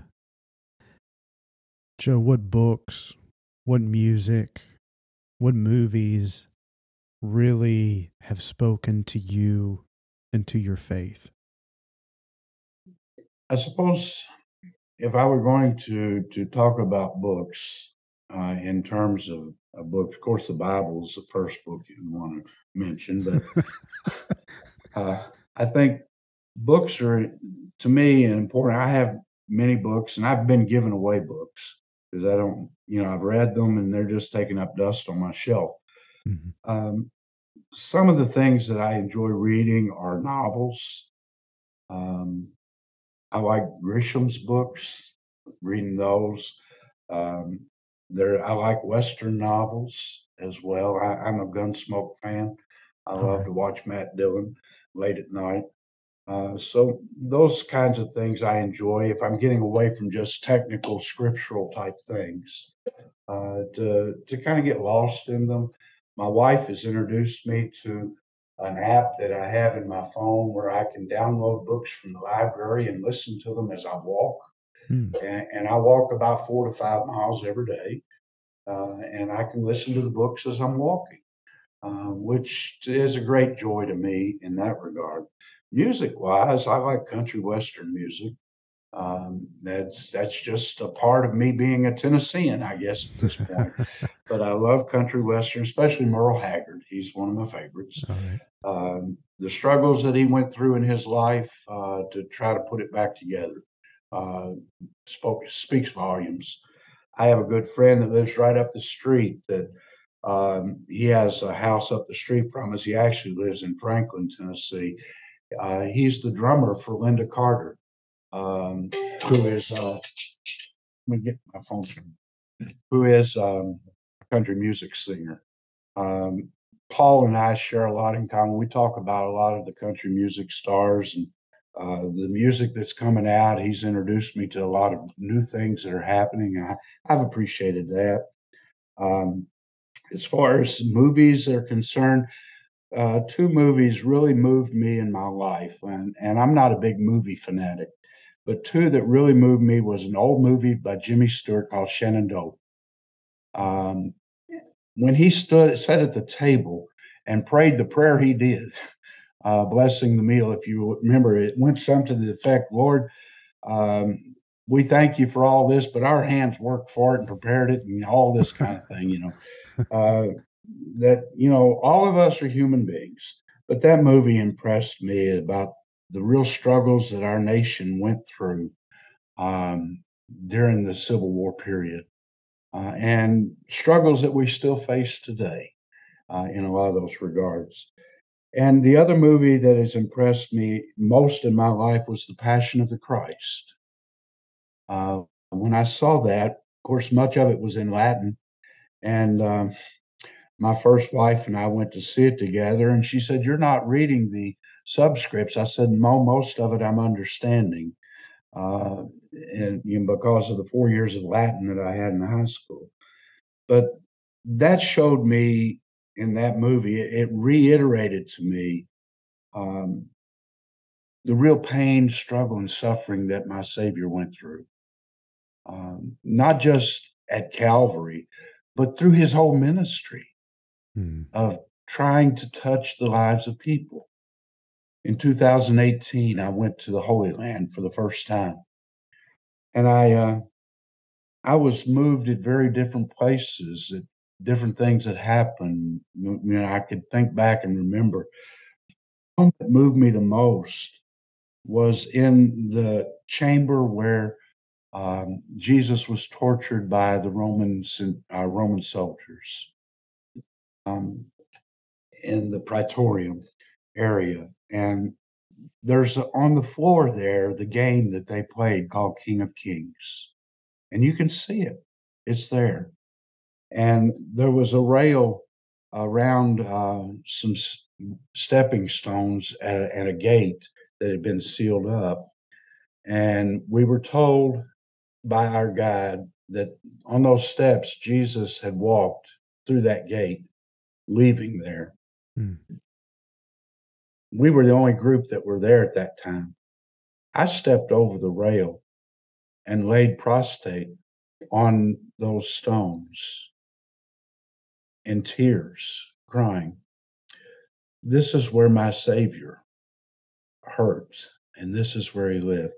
Joe, what books, what music, what movies really have spoken to you and to your faith? I suppose if I were going to to talk about books uh, in terms of, of books, of course, the Bible is the first book you want to mention, but uh, I think books are to me important. I have many books, and I've been giving away books because I don't, you know, I've read them and they're just taking up dust on my shelf. Mhm. Um, some of the things that I enjoy reading are novels. Um, I like Grisham's books, reading those. Um, there, I like Western novels as well. I, I'm a Gunsmoke fan. I All love right. to watch Matt Dillon late at night. Uh, so those kinds of things I enjoy if I'm getting away from just technical scriptural type things. Uh, to to kind of get lost in them. My wife has introduced me to an app that I have in my phone where I can download books from the library and listen to them as I walk. Mm. And, and I walk about four to five miles every day, uh, and I can listen to the books as I'm walking, uh, which is a great joy to me in that regard. Music wise, I like country western music. Um, that's that's just a part of me being a Tennessean, I guess, at this point. But I love country western, especially Merle Haggard. He's one of my favorites. All right. Um, the struggles that he went through in his life uh, to try to put it back together uh, spoke speaks volumes. I have a good friend that lives right up the street that um, he has a house up the street from us. He actually lives in Franklin, Tennessee. Uh, he's the drummer for Linda Carter, um, who is uh, let me get my phone. Who is um, a country music singer. Um, Paul and I share a lot in common. We talk about a lot of the country music stars and uh, the music that's coming out. He's introduced me to a lot of new things that are happening. I, I've appreciated that. Um, as far as movies are concerned, uh, two movies really moved me in my life, and, and I'm not a big movie fanatic, but two that really moved me was an old movie by Jimmy Stewart called Shenandoah. Um, when he stood, sat at the table and prayed the prayer he did, uh, blessing the meal, if you remember, it went some to the effect, Lord, um, we thank you for all this, but our hands worked for it and prepared it and all this kind of thing, you know. Uh, that, you know, all of us are human beings, but that movie impressed me about the real struggles that our nation went through um, during the Civil War period uh, and struggles that we still face today uh, in a lot of those regards. And the other movie that has impressed me most in my life was The Passion of the Christ. Uh, when I saw that, of course, much of it was in Latin. And um, my first wife and I went to see it together, and she said, You're not reading the subscripts. I said, most of it I'm understanding. Uh, and you know, because of the four years of Latin that I had in high school. But that showed me in that movie, it, reiterated to me um, the real pain, struggle, and suffering that my Savior went through um, not just at Calvary, but through his whole ministry mm. of trying to touch the lives of people. In 2018, I went to the Holy Land for the first time, and I uh, I was moved at very different places, at different things that happened. You know, I could think back and remember. The one that moved me the most was in the chamber where um, Jesus was tortured by the Romans uh, Roman soldiers um, in the Praetorium area, and there's on the floor there the game that they played called King of Kings, and you can see it. It's there, and there was a rail around uh, some s- stepping stones at, at a gate that had been sealed up, and we were told by our guide that on those steps Jesus had walked through that gate, leaving there. Hmm. We were the only group that were there at that time. I stepped over the rail and laid prostrate on those stones in tears, crying. This is where my Savior hurt, and this is where he lived.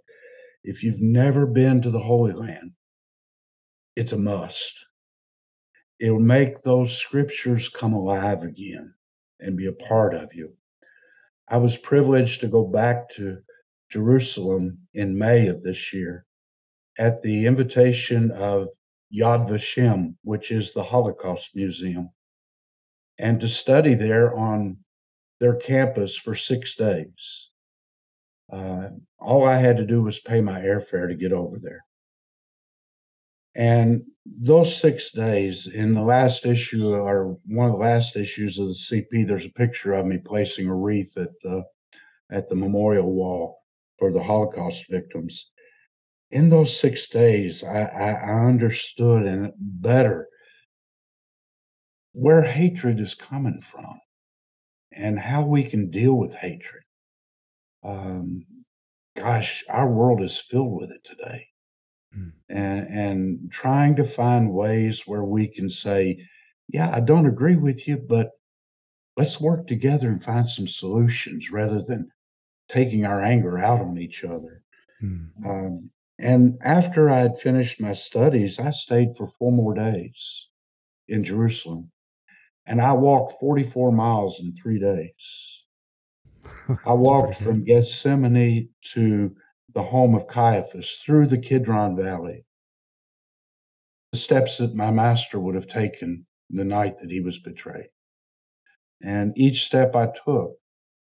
If you've never been to the Holy Land, it's a must. It'll make those scriptures come alive again and be a part of you. I was privileged to go back to Jerusalem in May of this year at the invitation of Yad Vashem, which is the Holocaust Museum, and to study there on their campus for six days. Uh, all I had to do was pay my airfare to get over there. And those six days, in the last issue, or one of the last issues of the CP, there's a picture of me placing a wreath at the at the memorial wall for the Holocaust victims. In those six days, I, I, understood and better where hatred is coming from and how we can deal with hatred um, gosh, our world is filled with it today. Mm. And, and trying to find ways where we can say, yeah, I don't agree with you, but let's work together and find some solutions rather than taking our anger out on each other. Mm. Um, and after I had finished my studies, I stayed for four more days in Jerusalem. And I walked 44 miles in three days. I walked from Gethsemane to the home of Caiaphas through the Kidron Valley. The steps that my master would have taken the night that he was betrayed. And each step I took,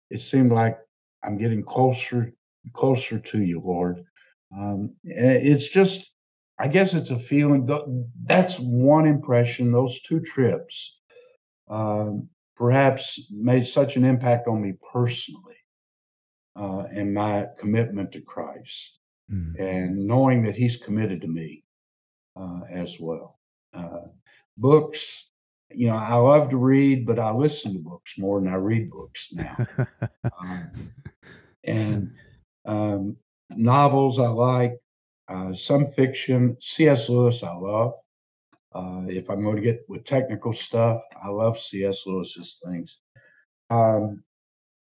it seemed like I'm getting closer, closer to you, Lord. Um, it's just, I guess it's a feeling. That's one impression. Those two trips um, perhaps made such an impact on me personally uh, and my commitment to Christ, mm. and knowing that He's committed to me uh, as well. Uh, books, you know, I love to read, but I listen to books more than I read books now. um, and um, novels I like, uh, some fiction. C.S. Lewis I love. Uh, if I'm going to get with technical stuff, I love C.S. Lewis's things. Um,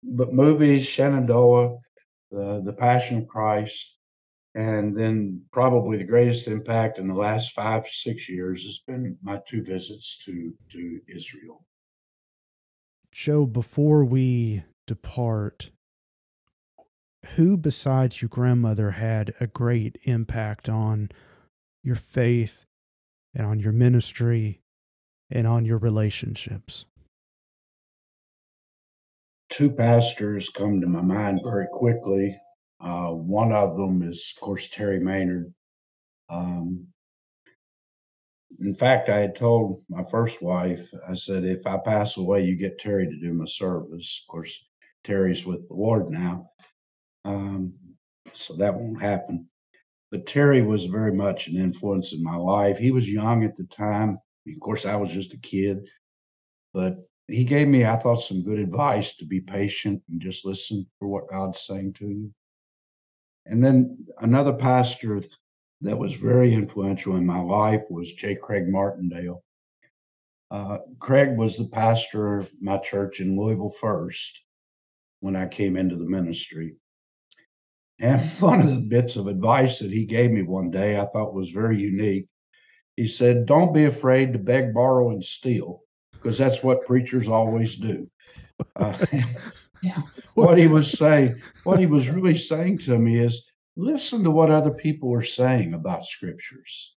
but movies, Shenandoah, the, the Passion of Christ, and then probably the greatest impact in the last five to six years has been my two visits to, to Israel. Joe, before we depart, who besides your grandmother had a great impact on your faith and on your ministry and on your relationships? Two pastors come to my mind very quickly. Uh, one of them is, of course, Terry Maynard. Um, in fact, I had told my first wife, I said, if I pass away, you get Terry to do my service. Of course, Terry's with the Lord now. Um, so that won't happen. But Terry was very much an influence in my life. He was young at the time. Of course, I was just a kid, but he gave me, I thought, some good advice to be patient and just listen for what God's saying to you. And then another pastor that was very influential in my life was J. Craig Martindale. Uh, Craig was the pastor of my church in Louisville first when I came into the ministry. And one of the bits of advice that he gave me one day I thought was very unique. He said, Don't be afraid to beg, borrow, and steal, because that's what preachers always do. Uh, what he was saying, what he was really saying to me is listen to what other people are saying about scriptures.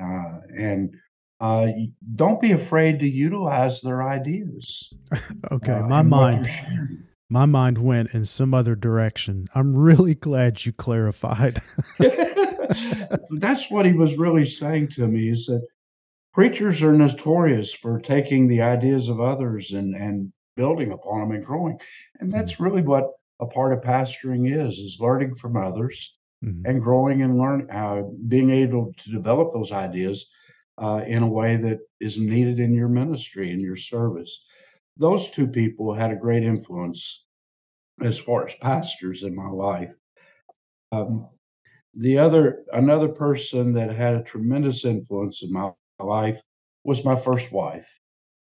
Uh, and uh, don't be afraid to utilize their ideas. okay, uh, my mind my mind went in some other direction. I'm really glad you clarified. That's what he was really saying to me is that preachers are notorious for taking the ideas of others and, and building upon them and growing. And that's mm-hmm. really what a part of pastoring is, is learning from others mm-hmm. and growing and learn, uh, being able to develop those ideas uh, in a way that is needed in your ministry and your service those two people had a great influence as far as pastors in my life. Um, the other, another person that had a tremendous influence in my life was my first wife.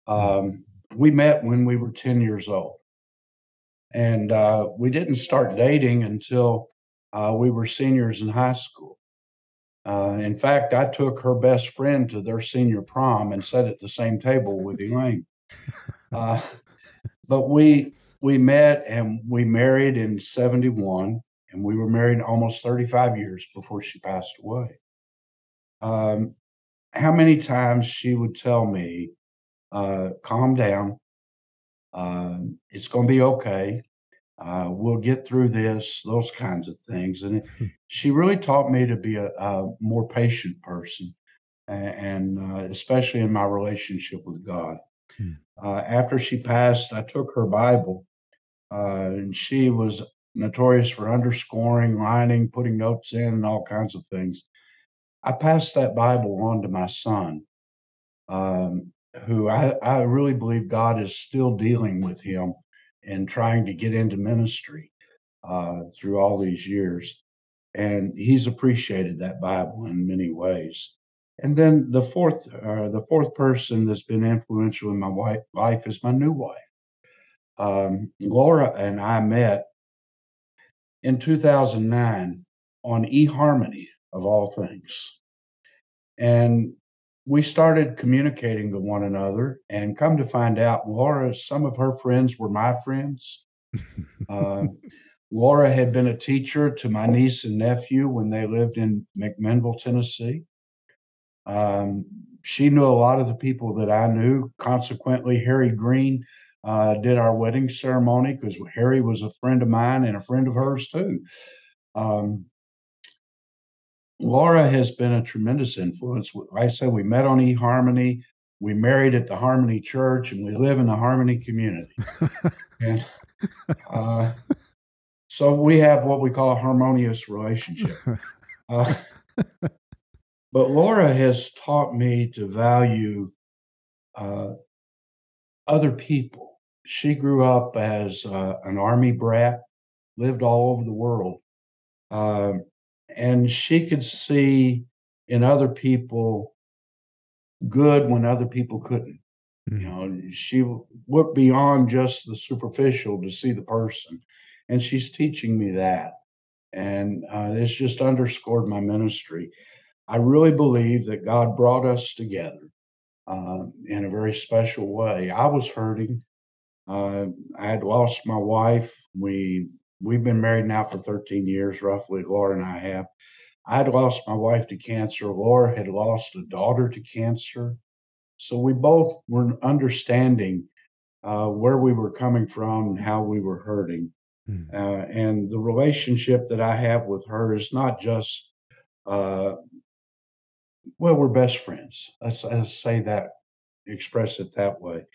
Um, we met when we were 10 years old. And uh, we didn't start dating until uh, we were seniors in high school. Uh, in fact, I took her best friend to their senior prom and sat at the same table with Elaine. Uh, but we we met and we married in 71 and we were married almost 35 years before she passed away um, how many times she would tell me uh, calm down uh, it's going to be okay uh, we'll get through this those kinds of things and it, hmm. she really taught me to be a, a more patient person and, and uh, especially in my relationship with god Hmm. Uh, after she passed, I took her Bible, uh, and she was notorious for underscoring, lining, putting notes in, and all kinds of things. I passed that Bible on to my son, um, who I, I really believe God is still dealing with him and trying to get into ministry uh, through all these years. And he's appreciated that Bible in many ways. And then the fourth, uh, the fourth person that's been influential in my wife, life is my new wife. Um, Laura and I met in 2009 on eHarmony of all things, and we started communicating to one another. And come to find out, Laura, some of her friends were my friends. uh, Laura had been a teacher to my niece and nephew when they lived in McMinnville, Tennessee. Um, she knew a lot of the people that I knew. Consequently, Harry Green uh, did our wedding ceremony because Harry was a friend of mine and a friend of hers too. Um, Laura has been a tremendous influence. Like I said, we met on eHarmony. We married at the Harmony Church, and we live in the Harmony community. and uh, so we have what we call a harmonious relationship. Uh, but Laura has taught me to value uh, other people. She grew up as uh, an army brat, lived all over the world, uh, and she could see in other people good when other people couldn't. You Mm. know, she looked beyond just the superficial to see the person, and she's teaching me that, and, uh, it's just underscored my ministry. I really believe that God brought us together, uh, in a very special way. I was hurting. Uh, I had lost my wife. We we've been married now for 13 years, roughly, Laura and I have. I had lost my wife to cancer. Laura had lost a daughter to cancer. So we both were understanding uh, where we were coming from and how we were hurting. Mm. Uh, and the relationship that I have with her is not just, uh, well, we're best friends. Let's, let's say that, express it that way.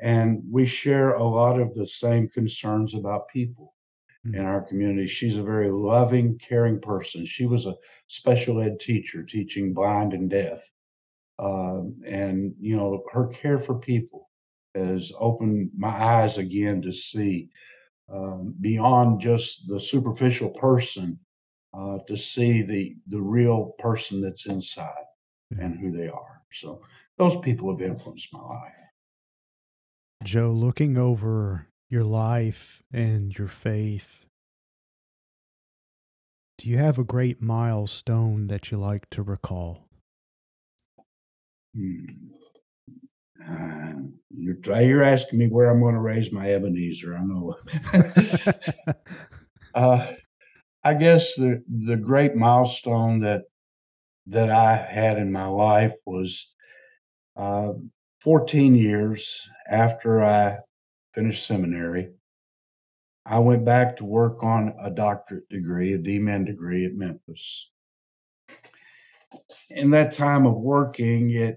And we share a lot of the same concerns about people in Mm. our community. She's a very loving, caring person. She was a special ed teacher teaching blind and deaf. Um, and, you know, her care for people has opened my eyes again to see um, beyond just the superficial person, uh, to see the the real person that's inside Yeah. and who they are. So those people have influenced my life. Joe, looking over your life and your faith, do you have a great milestone that you like to recall? Hmm. Uh, you're try- you're asking me where I'm going to raise my Ebenezer. I know. uh, I guess the the great milestone that that I had in my life was uh, 14 years after I finished seminary. I went back to work on a doctorate degree, a DMin degree at Memphis. In that time of working it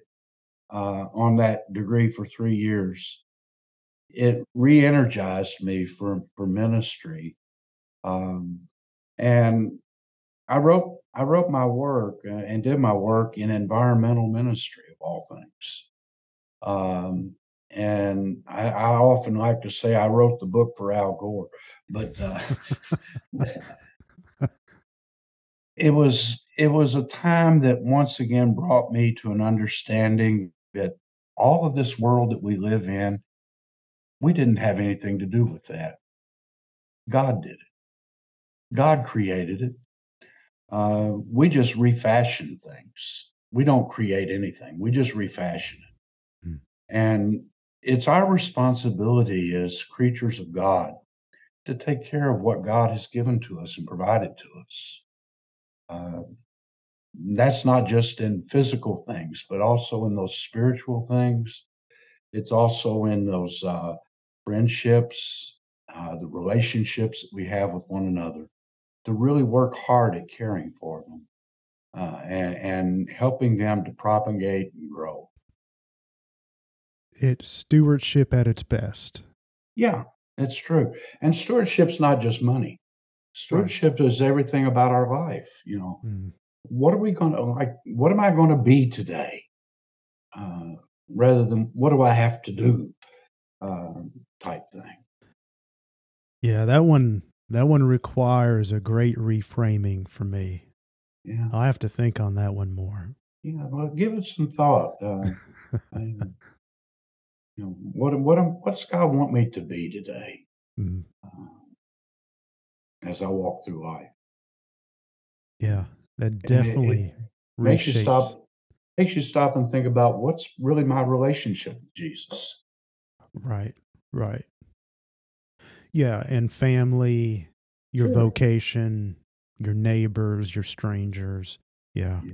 uh, on that degree for three years, it re-energized me for for ministry, um, and I wrote I wrote my work uh, and did my work in environmental ministry of all things. Um, and I, I often like to say I wrote the book for Al Gore, but uh, it was it was a time that once again brought me to an understanding that all of this world that we live in, we didn't have anything to do with that. God did it. God created it. Uh, we just refashion things. We don't create anything. We just refashion it. Hmm. And it's our responsibility as creatures of God to take care of what God has given to us and provided to us. Uh, that's not just in physical things, but also in those spiritual things. It's also in those uh, friendships, uh, the relationships that we have with one another, to really work hard at caring for them uh, and, and helping them to propagate and grow. It's stewardship at its best. Yeah, it's true. And stewardship's not just money. Stewardship is everything about our life. You know, Mm. what are we going to like? What am I going to be today? Uh, rather than what do I have to do? Uh, type thing. Yeah, that one that one requires a great reframing for me. Yeah, I'll have to think on that one more. yeah. Well, give it some thought. Uh, you know, what what am- what's God want me to be today Mm. uh, as I walk through life? Yeah, that And it- definitely it makes you stop. Makes you stop and think about what's really my relationship with Jesus. Right, right. Yeah, and family, your Sure. vocation, your neighbors, your strangers. Yeah. Yeah.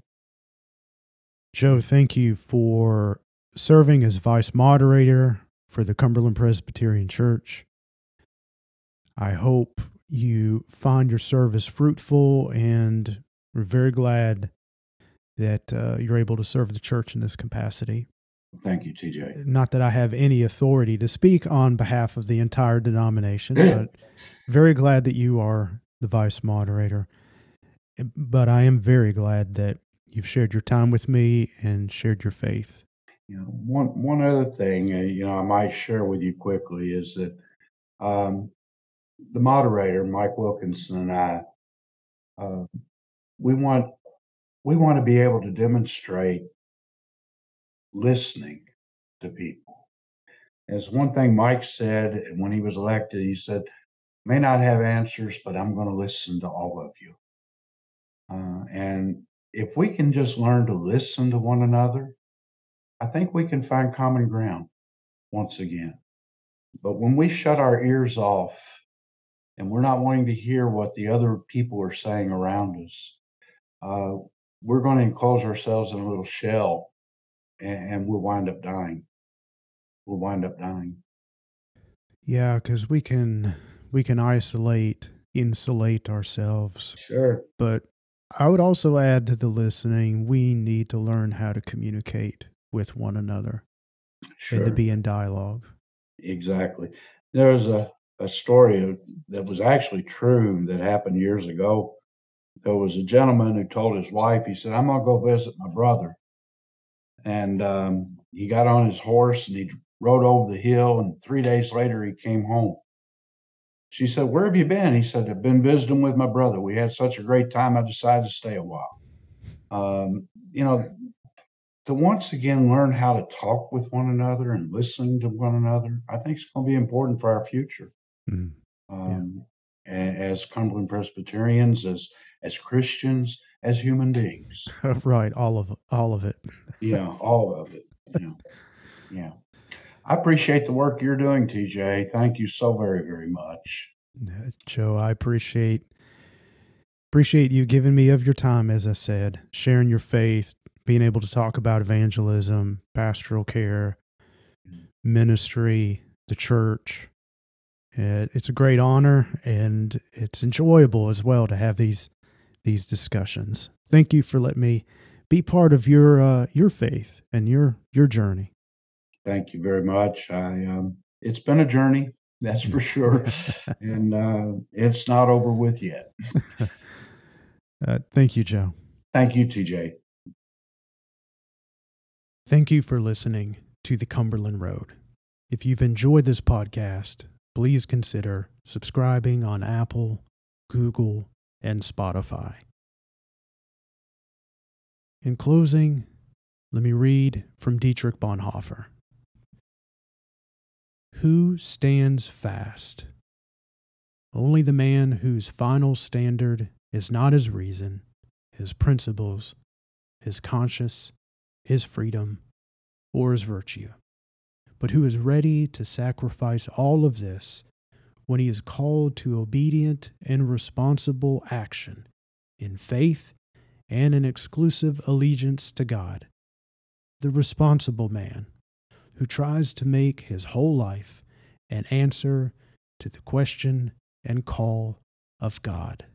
Joe, thank you for serving as vice moderator for the Cumberland Presbyterian Church. I hope you find your service fruitful, and we're very glad that uh, you're able to serve the church in this capacity. Thank you, TJ. Not that I have any authority to speak on behalf of the entire denomination, but very glad that you are the vice moderator. But I am very glad that you've shared your time with me and shared your faith. You know, one one other thing, uh, you know, I might share with you quickly is that um, the moderator, Mike Wilkinson, and I, uh, we want we want to be able to demonstrate listening to people. As one thing Mike said when he was elected, he said, may not have answers, but I'm going to listen to all of you. Uh, and if we can just learn to listen to one another, I think we can find common ground once again. But when we shut our ears off and we're not wanting to hear what the other people are saying around us, uh, we're going to enclose ourselves in a little shell and, and we'll wind up dying. We'll wind up dying. Yeah, because we can we can isolate, insulate ourselves. Sure. But I would also add to the listening, we need to learn how to communicate with one another Sure. and to be in dialogue. Exactly. There was a, a story that was actually true that happened years ago. There was a gentleman who told his wife, he said, I'm going to go visit my brother. And um, he got on his horse and he rode over the hill. And three days later, he came home. She said, Where have you been? He said, I've been visiting with my brother. We had such a great time. I decided to stay a while. Um, you know, to once again learn how to talk with one another and listening to one another, I think it's going to be important for our future. Mhm. Um, a- As Cumberland Presbyterians, as as Christians, as human beings. right, all of all of it. Yeah, all of it. Yeah. Yeah. I appreciate the work you're doing, TJ. Thank you so very, very much. Joe, I appreciate appreciate you giving me of your time, as I said, sharing your faith, being able to talk about evangelism, pastoral care, ministry, the church. Uh, it's a great honor, and it's enjoyable as well to have these these discussions. Thank you for letting me be part of your uh, your faith and your your journey. Thank you very much. I um, it's been a journey, that's for sure, and uh, it's not over with yet. Uh, thank you, Joe. Thank you, TJ. Thank you for listening to the Cumberland Road. If you've enjoyed this podcast, please consider subscribing on Apple, Google, and Spotify. In closing, let me read from Dietrich Bonhoeffer Who stands fast? Only the man whose final standard is not his reason, his principles, his conscience, his freedom, or his virtue, but who is ready to sacrifice all of this when he is called to obedient and responsible action in faith and an exclusive allegiance to God. The responsible man who tries to make his whole life an answer to the question and call of God.